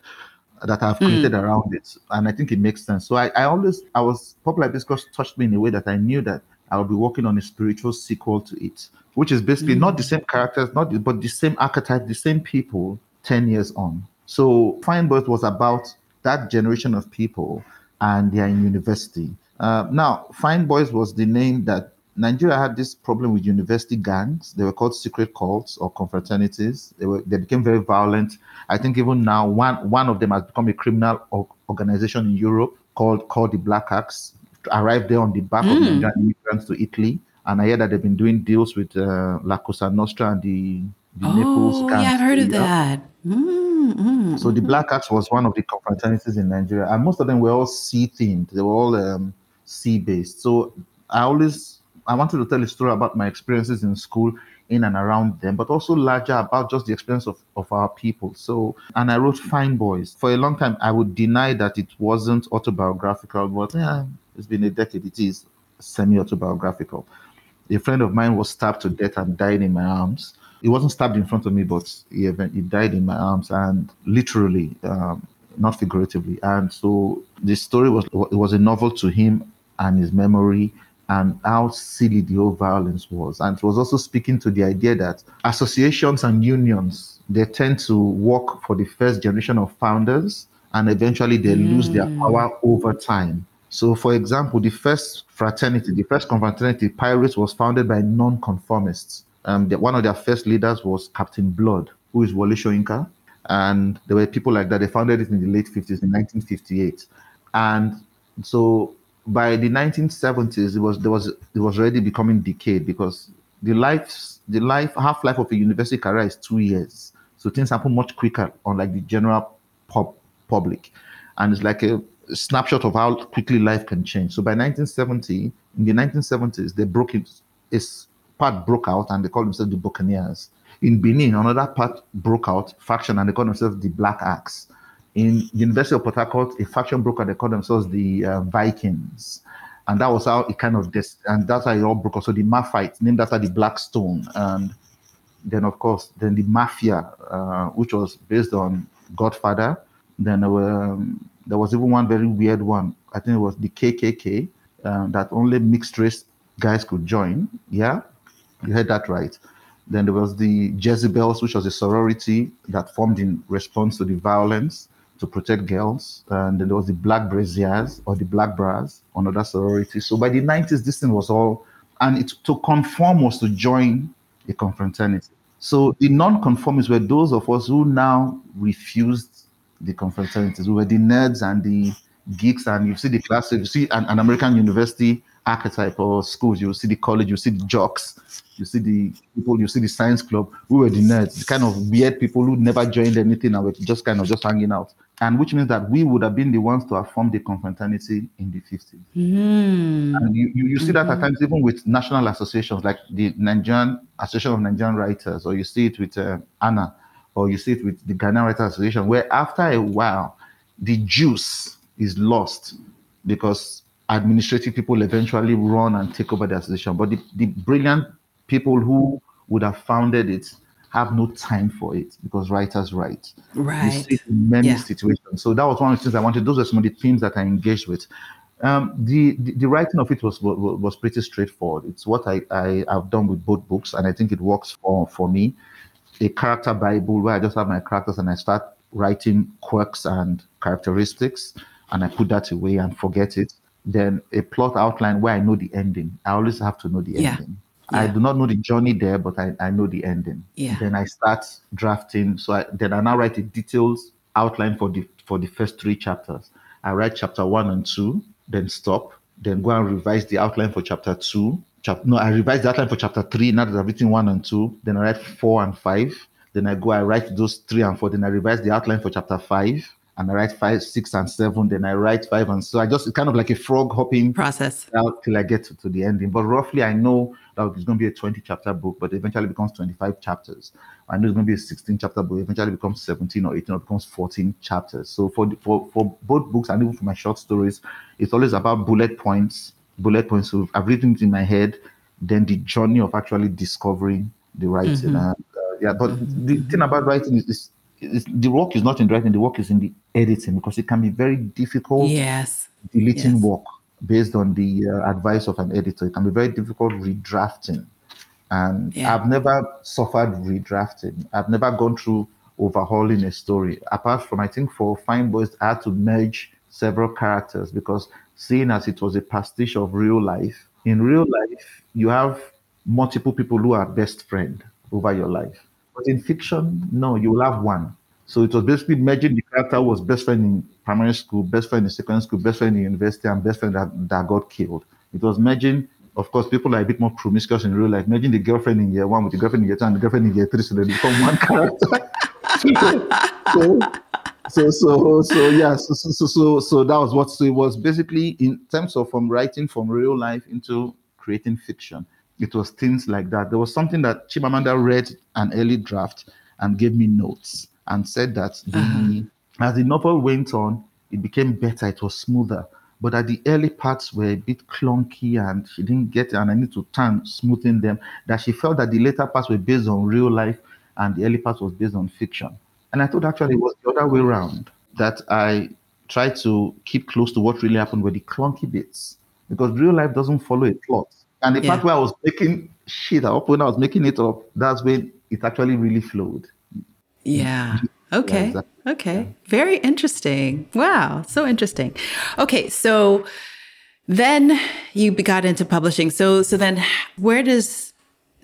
Speaker 2: that I've created mm. around it. And I think it makes sense. So I, I always, I was, Purple Hibiscus touched me in a way that I knew that I would be working on a spiritual sequel to it, which is basically mm. not the same characters, not the, but the same archetype, the same people 10 years on. So Fine Boys was about that generation of people and they are in university. Uh, now, Fine Boys was the name that Nigeria had this problem with university gangs. They were called secret cults or confraternities. They were they became very violent. I think even now one one of them has become a criminal organization in Europe called called the Black Axe. Arrived there on the back mm. of Nigerian immigrants to Italy, and I hear that they've been doing deals with uh, La Cosa Nostra and the, the
Speaker 1: oh, Naples. yeah, I've heard of that.
Speaker 2: Mm, so the Black Axe was one of the confraternities in Nigeria, and most of them were all sea themed. They were all um, sea based. So I always I wanted to tell a story about my experiences in school in and around them, but also larger about just the experience of, of our people. So, and I wrote Fine Boys. For a long time, I would deny that it wasn't autobiographical, but yeah, it's been a decade. It is semi autobiographical. A friend of mine was stabbed to death and died in my arms. He wasn't stabbed in front of me, but he, he died in my arms and literally, um, not figuratively. And so the story was it was a novel to him and his memory and how silly the whole violence was. And it was also speaking to the idea that associations and unions, they tend to work for the first generation of founders and eventually they mm. lose their mm. power over time. So, for example, the first fraternity, the first confraternity, Pirates, was founded by non-conformists. Um, the, one of their first leaders was Captain Blood, who is Wole Soyinka. And there were people like that. They founded it in the late 50s, in 1958. And so by the 1970s, it was there was it was already becoming decayed because the life the life half life of a university career is two years, so things happen much quicker, unlike the general pub, public, and it's like a snapshot of how quickly life can change. So by 1970, in the 1970s, they broke it. A part broke out, and they called themselves the Buccaneers. In Benin, another part broke out, faction, and they called themselves the Black Axe in University of Port Harcourt, a faction broke broker, they called themselves the uh, Vikings. And that was how it kind of, des- and that's how it all broke. So the Mafia, named after the Blackstone. And then, of course, then the Mafia, uh, which was based on Godfather. Then there, were, um, there was even one very weird one. I think it was the KKK, uh, that only mixed race guys could join. Yeah, you heard that right. Then there was the Jezebels, which was a sorority that formed in response to the violence to protect girls. And there was the Black Braziers or the Black Bras, on other sorority. So by the 90s, this thing was all, and it, to conform was to join a confraternity. So the non-conformists were those of us who now refused the confraternities. We were the nerds and the geeks, and you see the classes, you see an, an American university archetype or schools, you see the college, you see the jocks, you see the people, you see the science club. We were the nerds, the kind of weird people who never joined anything and were just kind of just hanging out. And which means that we would have been the ones to have formed the confraternity in the 50s. Mm. And you, you, you see mm-hmm. that at mm-hmm. times even with national associations like the Nigerian Association of Nigerian Writers, or you see it with uh, ANA, or you see it with the Ghanaian Writers Association, where after a while, the juice is lost because administrative people eventually run and take over the association. But the, the brilliant people who would have founded it have no time for it because writers write.
Speaker 1: Right.
Speaker 2: You see many
Speaker 1: Yeah.
Speaker 2: situations. So that was one of the things I wanted. Those are some of the themes that I engaged with. Um, the, the the writing of it was was, was pretty straightforward. It's what I, I have done with both books, and I think it works for for me. A character bible where I just have my characters and I start writing quirks and characteristics, and I put that away and forget it. Then a plot outline where I know the ending. I always have to know the
Speaker 1: Yeah.
Speaker 2: ending. I do not know the journey there, but I, I know the ending.
Speaker 1: Yeah.
Speaker 2: Then I start drafting. So I, then I now write a details outline for the for the first three chapters. I write chapter one and two, then stop, then go and revise the outline for chapter two. Chap- no, I revise the outline for chapter three. Now that I've written one and two, then I write four and five. Then I go, I write those three and four. Then I revise the outline for chapter five, and I write five, six, and seven. Then I write five, and so I just kind of like a frog hopping
Speaker 1: Process.
Speaker 2: out till I get to, to the ending. But roughly, I know that it's going to be a 20 chapter book, but eventually becomes 25 chapters. I know it's going to be a 16 chapter book, eventually becomes 17 or 18 or becomes 14 chapters. So for, the- for, for both books and even for my short stories, it's always about bullet points, bullet points. So I've written it in my head, then the journey of actually discovering the writing.
Speaker 1: Mhm.
Speaker 2: And, uh, yeah, but the thing about writing is, is the work is not in writing, the work is in the editing because it can be very difficult
Speaker 1: Yes.
Speaker 2: deleting
Speaker 1: Yes.
Speaker 2: work based on the uh, advice of an editor. It can be very difficult redrafting. And
Speaker 1: Yeah.
Speaker 2: I've never suffered redrafting. I've never gone through overhauling a story. Apart from, I think, for Fine Boys, I had to merge several characters because seeing as it was a pastiche of real life, in real life, you have multiple people who are best friend over your life. But in fiction, no, you will have one. So it was basically merging the character was best friend in primary school, best friend in secondary school, best friend in university, and best friend that, that got killed. It was merging, of course, people are a bit more promiscuous in real life, merging the girlfriend in year one with the girlfriend in year two and the girlfriend in year three, so they become one character. so, so, so, so, yeah, so, so, so, so, so that was what so it was basically in terms of from writing from real life into creating fiction. It was things like that. There was something that Chimamanda read an early draft and gave me notes and said that the,
Speaker 1: Uh-huh.
Speaker 2: as the novel went on, it became better, it was smoother. But at the early parts were a bit clunky and she didn't get it, and I need to turn smoothing them. That she felt that the later parts were based on real life and the early parts was based on fiction. And I thought actually it was the other way around that I tried to keep close to what really happened with the clunky bits because real life doesn't follow a plot. And the
Speaker 1: Yeah.
Speaker 2: part where I was making shit up, when I was making it up, that's when it actually really flowed.
Speaker 1: Yeah. Okay.
Speaker 2: exactly.
Speaker 1: Okay. Very interesting. Wow. So interesting. Okay. So then you got into publishing. So so then where does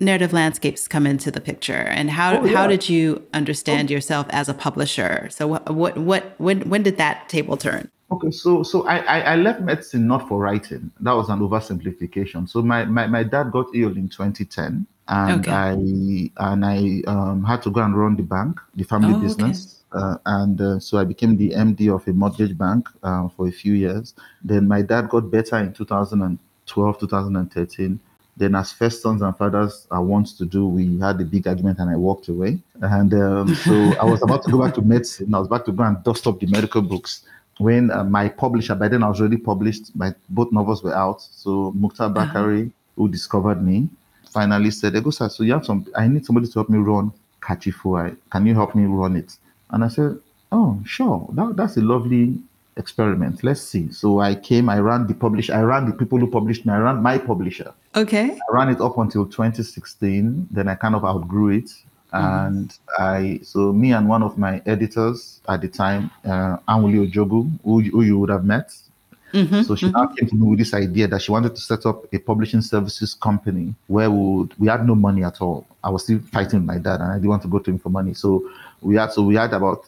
Speaker 1: narrative landscapes come into the picture and how
Speaker 2: Oh,
Speaker 1: how did you understand oh. yourself as a publisher? So what what what when when did that table turn?
Speaker 2: Okay, so so I, I I left medicine not for writing. That was an oversimplification. So my my, my dad got ill in 2010, and
Speaker 1: Okay.
Speaker 2: I and I um, had to go and run the bank, the family
Speaker 1: Oh, okay.
Speaker 2: business. Uh, and uh, so I became the MD of a mortgage bank uh, for a few years. Then my dad got better in 2012, 2013. Then, as first sons and fathers are wont to do, we had a big argument and I walked away. And um, so I was about to go back to medicine. I was about to go and dust up the medical books when uh, my publisher, by then I was already published, my both novels were out. So Muhtar Bakare, who discovered me, finally said, Eghosa, so you have some, I need somebody to help me run Kachifo. Can you help me run it? And I said, Oh, sure. That, that's a lovely experiment. Let's see. So I came, I ran the publish, I ran the people who published me, I ran my publisher.
Speaker 1: Okay.
Speaker 2: I ran it up until 2016. Then I kind of outgrew it. And I, so me and one of my editors at the time, uh, Anwuli Ojogwu, who, who you would have met.
Speaker 1: Mhm,
Speaker 2: So she now came to me with this idea that she wanted to set up a publishing services company where we would, we had no money at all. I was still fighting my dad and I didn't want to go to him for money. So we had, so we had about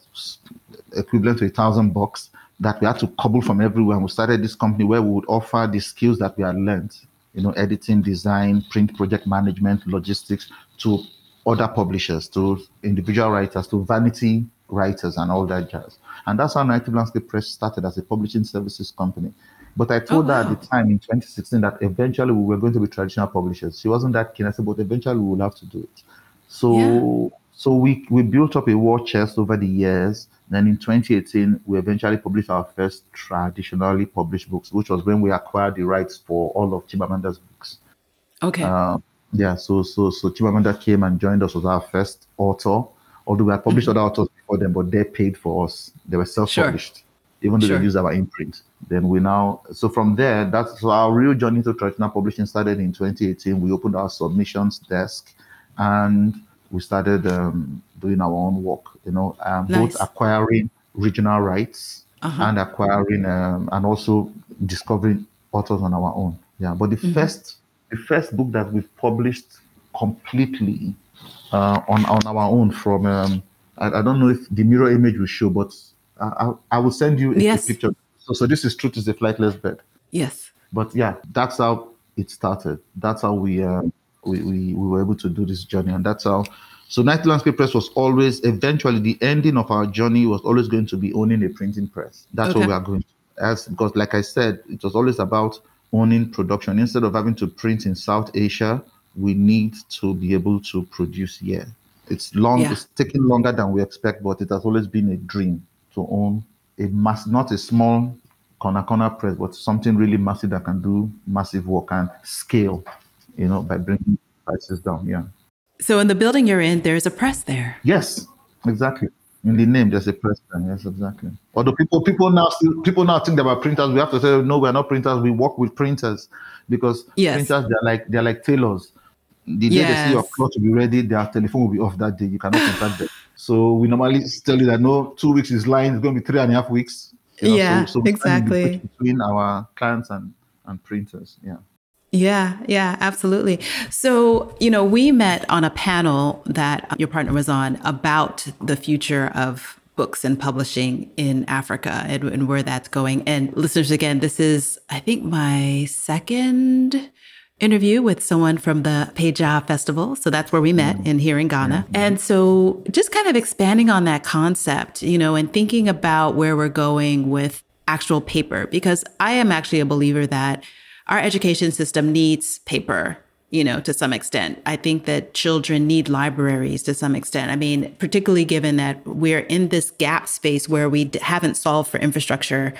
Speaker 2: equivalent to a thousand bucks that we had to cobble from everywhere. And we started this company where we would offer the skills that we had learned, you know, editing, design, print project management, logistics to other publishers, to individual writers, to vanity writers, and all that jazz. And that's how Narrative Landscape Press started as a publishing services company. But I told
Speaker 1: Oh,
Speaker 2: her at the time in 2016 that eventually we were going to be traditional publishers. She wasn't that keen. I said, but eventually we will have to do it. So, so we, we built up a war chest over the years. Then in 2018, we eventually published our first traditionally published books, which was when we acquired the rights for all of Chimamanda's books.
Speaker 1: Okay.
Speaker 2: Uh, Yeah, so so so Chimamanda came and joined us as our first author. Although we had published other authors before them, but they paid for us. They were self-published, even though
Speaker 1: Sure.
Speaker 2: they used our imprint. Then we now so from there, that's so our real journey to traditional publishing started in 2018. We opened our submissions desk, and we started um, doing our own work. You know, um,
Speaker 1: Nice.
Speaker 2: both acquiring regional rights
Speaker 1: Uh-huh.
Speaker 2: and acquiring um, and also discovering authors on our own. Yeah, but the
Speaker 1: Mm-hmm.
Speaker 2: first the first book that we've published completely uh, on on our own from um, I, I don't know if the mirror image will show, but I, I, I will send you a, a
Speaker 1: Yes.
Speaker 2: picture. So so this is truth is a flightless bird.
Speaker 1: Yes.
Speaker 2: But yeah, that's how it started. That's how we uh, we, we we were able to do this journey, and that's how. So Narrative Landscape Press was always eventually the ending of our journey was always going to be owning a printing press. That's
Speaker 1: Okay.
Speaker 2: what we are going to. As because, like I said, it was always about owning production. Instead of having to print in South Asia, we need to be able to produce here. It's long.
Speaker 1: Yeah.
Speaker 2: It's taking longer than we expect, but it has always been a dream to own a mass, not a small corner corner press, but something really massive that can do massive work and scale, you know, by bringing prices down. Yeah.
Speaker 1: So in the building you're in, there's a press there.
Speaker 2: Yes, exactly. In the name, there's a press pen. Yes, exactly. Although people people now still people now think about printers. We have to say no, we're not printers. We work with printers because
Speaker 1: Yes.
Speaker 2: printers they're like they're like tailors. The day they see your
Speaker 1: Yes.
Speaker 2: cloth to be ready, their telephone will be off that day. You cannot contact them. So we normally tell you that no, two weeks is lying. It's going to be three and a half weeks. You know,
Speaker 1: Yeah,
Speaker 2: so, so we stand in the
Speaker 1: exactly.
Speaker 2: between our clients and and printers. Yeah.
Speaker 1: Yeah, yeah, absolutely. So, you know, we met on a panel that uh, your partner was on about the future of books and publishing in Africa and, and where that's going. And listeners, again, this is, I think, my second interview with someone from the Peja Festival. So that's where we mm. met in here in Ghana. And so just kind of expanding on that concept, you know, and thinking about where we're going with actual paper, because I am actually a believer that our education system needs paper you know to some extent. I think that children need libraries to some extent. I mean particularly given that we're in this gap space where we d- haven't solved for infrastructure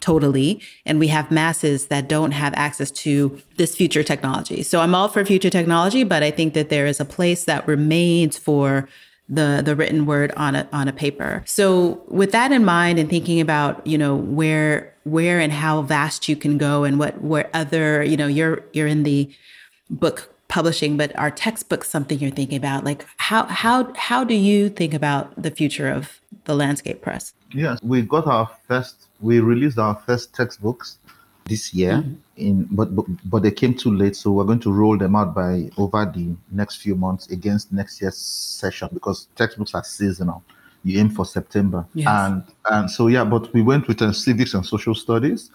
Speaker 1: totally and we have masses that don't have access to this future technology. So i'm all for future technology but i think that there is a place that remains for the the written word on a on a paper. So with that in mind and thinking about you know where where and how vast you can go and what where other you know you're you're in the book publishing but are textbooks something you're thinking about like how how how do you think about the future of the landscape press
Speaker 2: Yes, we got our first. We released our first textbooks this year, mm-hmm. in but, but but they came too late, so we're going to roll them out by over the next few months against next year's session because textbooks are seasonal. You aim for September,
Speaker 1: Yes.
Speaker 2: and and so yeah. But we went with uh, civics and social studies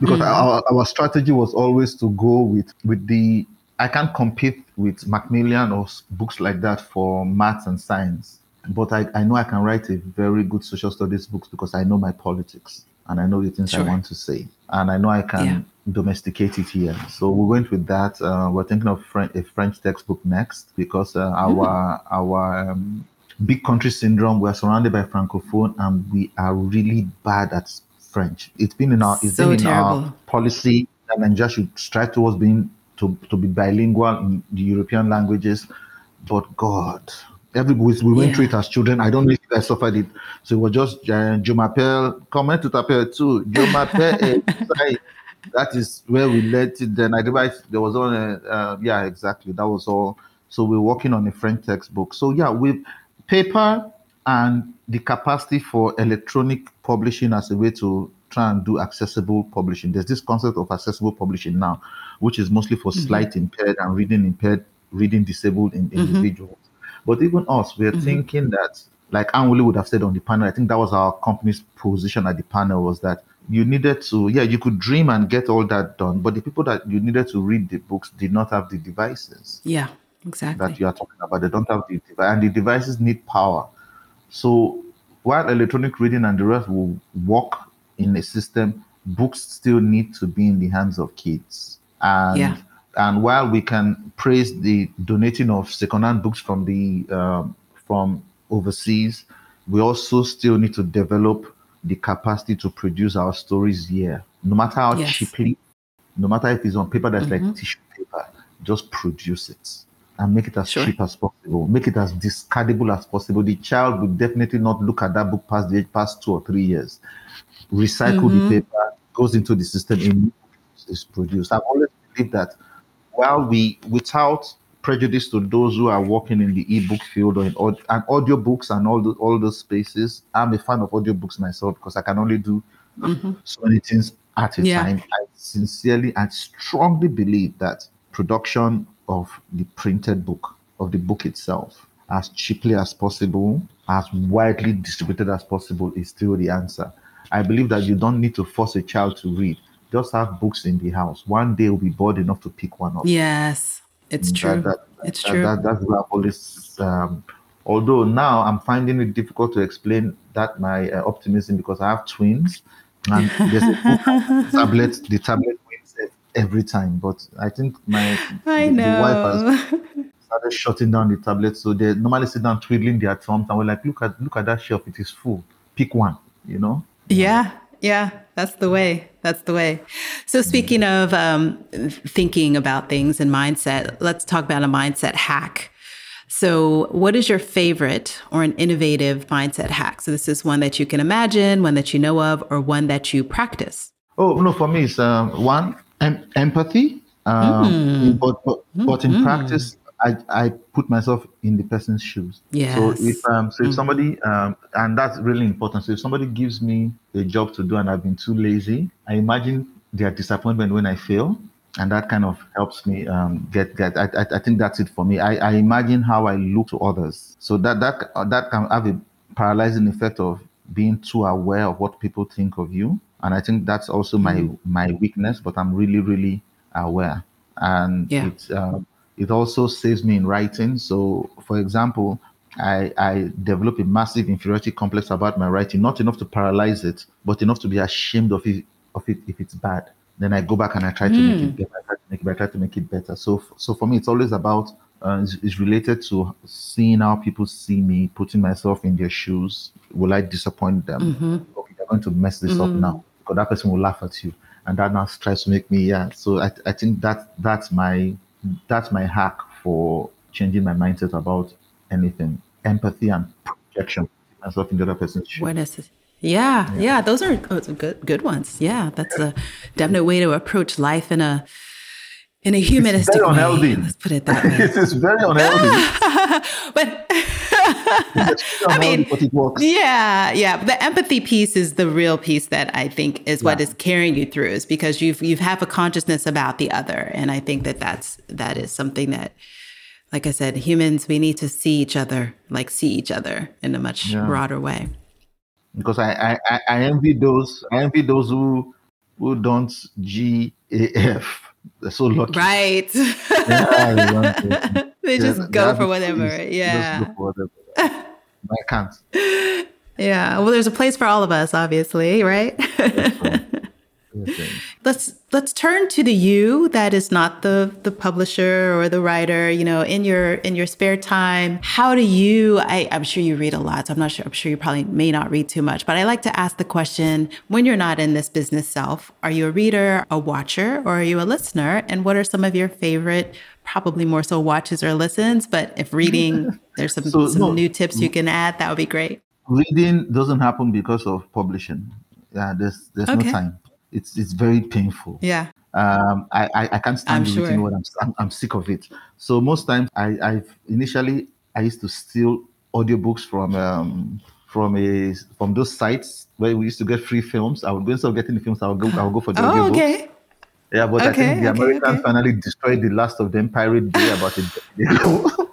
Speaker 2: because our, our strategy was always to go with with the I can't compete with Macmillan or books like that for maths and science, but I, I know I can write a very good social studies books because I know my politics and I know the things
Speaker 1: Sure.
Speaker 2: I want to say and I know I can
Speaker 1: Yeah.
Speaker 2: domesticate it here. So we went with that. Uh, we're thinking of French, a French textbook next because uh, our our um, big country syndrome. We're surrounded by francophone and we are really bad at French. It's been in our it's
Speaker 1: So
Speaker 2: been in our policy that Nigeria should strive towards being to, to be bilingual in the European languages. But God, every we, we went
Speaker 1: Yeah.
Speaker 2: through it as children. I don't know if you guys suffered it. So it was just uh, Jumapel, comment to tapel too. Jumapel, eh, that is where we let it. Then I realized there was on a, uh, yeah, exactly. That was all. So we're working on a French textbook. So yeah, with paper and the capacity for electronic publishing as a way to try and do accessible publishing. There's this concept of accessible publishing now, which is mostly for mm-hmm. sight impaired and reading impaired, reading disabled in, mm-hmm. individuals. But even us, we're mm-hmm. thinking that, like Anwuli would have said on the panel, I think that was our company's position at the panel was that you needed to, yeah, you could dream and get all that done, but the people that you needed to read the books did not have the devices.
Speaker 1: Yeah exactly
Speaker 2: that you are talking about. They don't have the device, and the devices need power. So while electronic reading and the rest will work in a system, books still need to be in the hands of kids. And
Speaker 1: Yeah.
Speaker 2: and while we can praise the donating of secondhand books from the um, from overseas, we also still need to develop the capacity to produce our stories here, no matter how
Speaker 1: Yes.
Speaker 2: cheaply, no matter if it's on paper that's like tissue paper. just produce it and make it as
Speaker 1: Sure.
Speaker 2: cheap as possible. Make it as discardable as possible. The child will definitely not look at that book past the age past two or three years. Recycle
Speaker 1: Mhm.
Speaker 2: the paper, goes into the system, a new book is produced. I've always believed that while we, without prejudice to those who are working in the ebook field or in aud- and audiobooks and all those all those spaces, I'm a fan of audiobooks myself because I can only do
Speaker 1: Mhm.
Speaker 2: so many things at a
Speaker 1: Yeah.
Speaker 2: time. I sincerely and strongly believe that production of the printed book, of the book itself, as cheaply as possible, as widely distributed as possible, is still the answer. I believe that you don't need to force a child to read. Just have books in the house. One day will be bored enough to pick one up.
Speaker 1: Yes, it's true.
Speaker 2: That, that,
Speaker 1: It's
Speaker 2: that-
Speaker 1: true.
Speaker 2: that- that's what I've always. Um, although now I'm finding it difficult to explain that my uh, optimism because I have twins, and there's a book, tablet. The tablet every time, but I think my
Speaker 1: I
Speaker 2: the- wife has started shutting down the tablet. So they normally sit down twiddling their thumbs, and we're like, "Look at look at that shelf; it is full. Pick one." You know.
Speaker 1: Yeah, yeah, that's the way. That's the way. So, speaking of um, thinking about things and mindset, let's talk about a mindset hack. So, what is your favorite or an innovative mindset hack? So, this is one that you can imagine, one that you know of, or one that you practice.
Speaker 2: Oh no, for me it's um, one em- empathy, um,
Speaker 1: Mm.
Speaker 2: but but, but in
Speaker 1: Mhm.
Speaker 2: practice, I, I put myself in the person's shoes. So if um, so if
Speaker 1: Mhm.
Speaker 2: somebody um, and that's really important. So if somebody gives me a job to do and I've been too lazy, I imagine their disappointment when I fail, and that kind of helps me um, get get. I, I, I think that's it for me. I, I imagine how I look to others, so that that that can have a paralyzing effect of being too aware of what people think of you, and I think that's also my
Speaker 1: Mm-hmm.
Speaker 2: my weakness. But I'm really really aware, and
Speaker 1: Yeah.
Speaker 2: it um, it also saves me in writing. So, for example. I, I develop a massive inferiority complex about my writing, not enough to paralyze it, but enough to be ashamed of it, of it if it's bad. Then I go back and I try to make
Speaker 1: Mm.
Speaker 2: it better. I try to make it better. I try to make it better. So, so for me, it's always about uh, it's, it's related to seeing how people see me, putting myself in their shoes. Will I disappoint them?
Speaker 1: Mhm.
Speaker 2: Okay, they're going to mess this up
Speaker 1: Mm.
Speaker 2: now because that person will laugh at you, and that now tries to make me yeah. So I, I think that that's my that's my hack for changing my mindset about anything. Empathy and projection myself in the other person's shoes.
Speaker 1: What it? Yeah, yeah, those are good good ones. Yeah, that's a definite way to approach life in a in a humanistic
Speaker 2: very
Speaker 1: way. Let's put it that way.
Speaker 2: it is very unhealthy.
Speaker 1: but I mean,
Speaker 2: but it works.
Speaker 1: yeah, yeah. The empathy piece is the real piece that I think is what
Speaker 2: Yeah.
Speaker 1: is carrying you through, is because you've you have a consciousness about the other, and I think that that's that is something that, like I said, humans we need to see each other, like see each other in a much
Speaker 2: Yeah.
Speaker 1: broader way.
Speaker 2: because I, I, I- I envy those I envy those who who don't G A F. They're so lucky.
Speaker 1: Right.
Speaker 2: Yeah, they Yeah,
Speaker 1: just go for whatever.
Speaker 2: Just
Speaker 1: Yeah.
Speaker 2: go for whatever. I can't.
Speaker 1: Yeah. Well, there's a place for all of us, obviously, right? Let's let's turn to the you that is not the the publisher or the writer you know in your in your spare time how do you I, i'm sure you read a lot so i'm not sure i'm sure you probably may not read too much but i like to ask the question when you're not in this business self are you a reader a watcher or are you a listener and what are some of your favorite probably more so watches or listens but if reading there's some,
Speaker 2: So,
Speaker 1: some
Speaker 2: no.
Speaker 1: new tips you can add that would be great
Speaker 2: Reading doesn't happen because of publishing. Yeah, there's there's
Speaker 1: Okay.
Speaker 2: no time. It's it's very painful.
Speaker 1: yeah
Speaker 2: um, I, I, I can't stand
Speaker 1: I'm
Speaker 2: the
Speaker 1: sure.
Speaker 2: word. I'm, I'm, I'm sick of it. So most times I, I've initially I used to steal audiobooks from um, from a from those sites where we used to get free films. I would go instead of getting the films, I would go I would go for the
Speaker 1: oh
Speaker 2: audiobooks.
Speaker 1: okay
Speaker 2: Yeah, but I think the
Speaker 1: okay,
Speaker 2: Americans
Speaker 1: okay.
Speaker 2: finally destroyed the last of them Pirate Bay about a decade ago.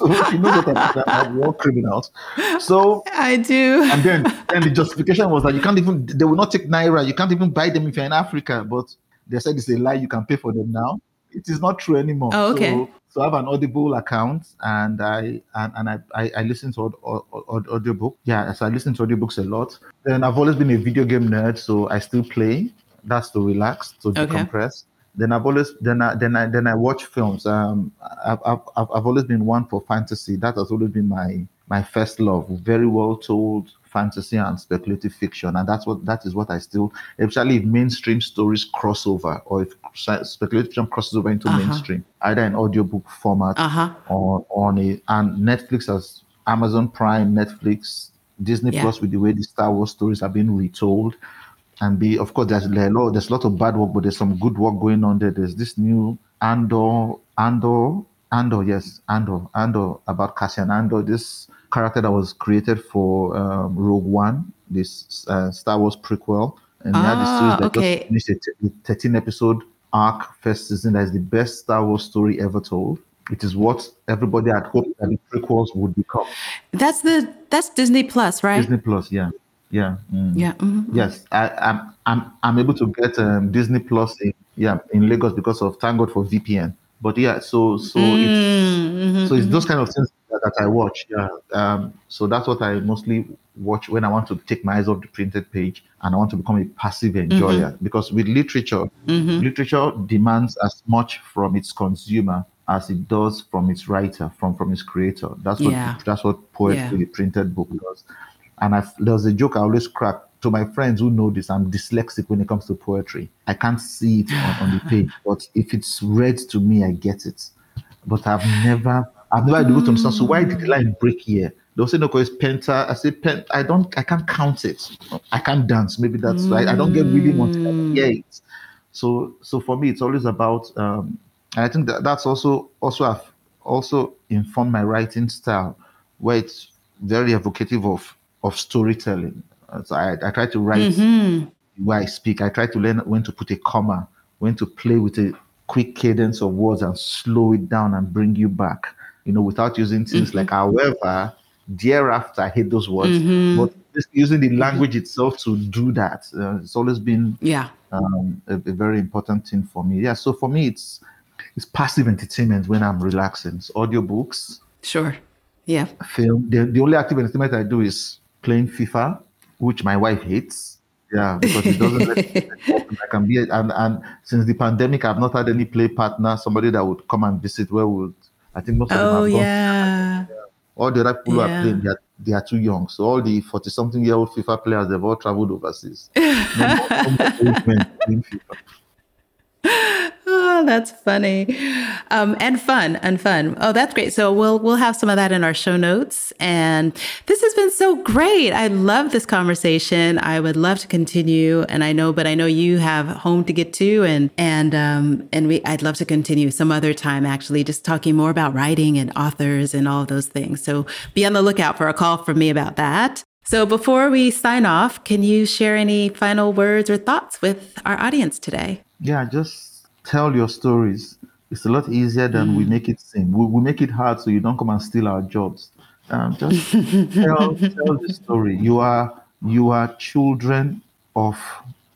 Speaker 2: so you know what I'm about, war criminals. So
Speaker 1: i do.
Speaker 2: and then then the justification was that you can't even they will not take naira you can't even buy them if you're in africa but they said it's a lie you can pay for them now. It is not true anymore.
Speaker 1: Oh, okay.
Speaker 2: so, so i have an audible account and i and, and I, I i listen to aud- audiobook. Yeah so i listen to audiobooks a lot. Then i've always been a video game nerd so i still play. That's to relax to
Speaker 1: Okay.
Speaker 2: decompress then I've always then I then I then I watch films. Um, I've, I've I've always been one for fantasy. That has always been my my first love. Very well told fantasy and speculative fiction, and that's what that is what I still, especially if mainstream stories cross over, or if speculative fiction crosses over into uh-huh. mainstream, either in audiobook format uh-huh. or on a and Netflix has Amazon Prime, Netflix, Disney yeah. Plus with the way the Star Wars stories are being retold. And be of course there's a lot there's a lot of bad work, but there's some good work going on there. There's this new Andor Andor Andor, yes, Andor, Andor about Cassian Andor, this character that was created for um, Rogue One, this uh, Star Wars prequel, and ah, had series that okay. just finished a 13 episode arc first season. That is the best Star Wars story ever told. It is what everybody had hoped that the prequels would become.
Speaker 1: That's the that's Disney Plus, right?
Speaker 2: Disney Plus, yeah, yeah,
Speaker 1: mm. yeah. Mm-hmm.
Speaker 2: Yes, I, am I'm, I'm I'm able to get um, Disney Plus in yeah in Lagos because of thank God for VPN. But yeah, so so mm, it's mm-hmm, so it's those mm-hmm. kind of things that, that I watch. Yeah. Um, so that's what I mostly watch when I want to take my eyes off the printed page and I want to become a passive enjoyer. Mm-hmm. Because with literature, mm-hmm. literature demands as much from its consumer as it does from its writer, from from its creator. That's what yeah. that's what poetry, yeah. the printed book does. And I, there's a joke I always crack to my friends who know this, I'm dyslexic when it comes to poetry. I can't see it on, on the page, but if it's read to me, I get it. But I've never, I've never been able to understand. So why did the line break here? They'll say no, because penta. I say pent. I don't. I can't count it. I can't dance. Maybe that's right. I don't get really much. Yeah. It. So, so for me, it's always about. Um, and I think that that's also also have also informed my writing style, where it's very evocative of of storytelling. So I, I try to write mm-hmm. where I speak. I try to learn when to put a comma, when to play with a quick cadence of words and slow it down and bring you back, you know, without using things mm-hmm. like however, thereafter, I hate those words. Mm-hmm. But just using the language itself to do that, uh, it's always been
Speaker 1: yeah
Speaker 2: um, a, a, very important thing for me. Yeah, so for me, it's it's passive entertainment when I'm relaxing. It's audiobooks.
Speaker 1: Sure. Yeah.
Speaker 2: Film. The, the only active entertainment I do is playing FIFA which my wife hates. Yeah, because it doesn't let I can be and and since the pandemic, I've not had any play partner, somebody that would come and visit. Where would I think most of
Speaker 1: oh,
Speaker 2: them
Speaker 1: have yeah.
Speaker 2: gone. All the other people yeah. are playing, they are, they are too young. So all the forty-something year old FIFA players, they've all traveled overseas. no more, no more
Speaker 1: that's funny, um, and fun, and fun. Oh, that's great. So we'll we'll have some of that in our show notes. And this has been so great. I love this conversation. I would love to continue, and I know, but I know you have home to get to, and and um, and we. I'd love to continue some other time. Actually, just talking more about writing and authors and all those things. So be on the lookout for a call from me about that. So before we sign off, can you share any final words or thoughts with our audience today?
Speaker 2: Yeah, just tell your stories. It's a lot easier than mm. we make it seem. We, we make it hard so you don't come and steal our jobs. Um, just tell, tell the story. You are you are children of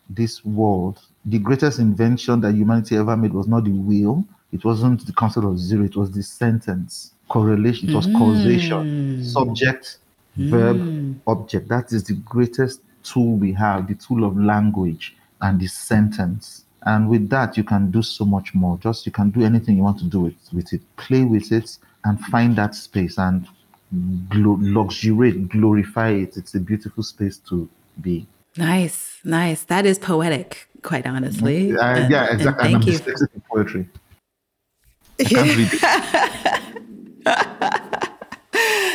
Speaker 2: this world. The greatest invention that humanity ever made was not the wheel. It wasn't the concept of zero. It was the sentence correlation. It was mm. causation. Subject, verb, mm. object. That is the greatest tool we have. The tool of language and the sentence and with that, you can do so much more. Just you can do anything you want to do with, with it. Play with it and find that space and glo- luxuriate, glorify it. It's a beautiful space to be.
Speaker 1: Nice, nice. That is poetic, quite honestly.
Speaker 2: Uh, yeah, exactly.
Speaker 1: thank you.
Speaker 2: poetry. I can't read
Speaker 1: it.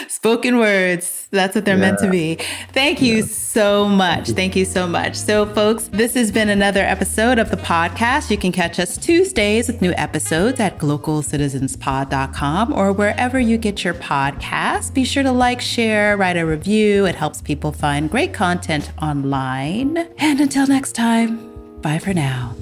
Speaker 1: Spoken words. That's what they're yeah. meant to be. Thank you yeah. so much. Thank you so much. So, folks, this has been another episode of the podcast. You can catch us Tuesdays with new episodes at globalcitizenspod.com or wherever you get your podcasts. Be sure to like, share, write a review. It helps people find great content online. And until next time, bye for now.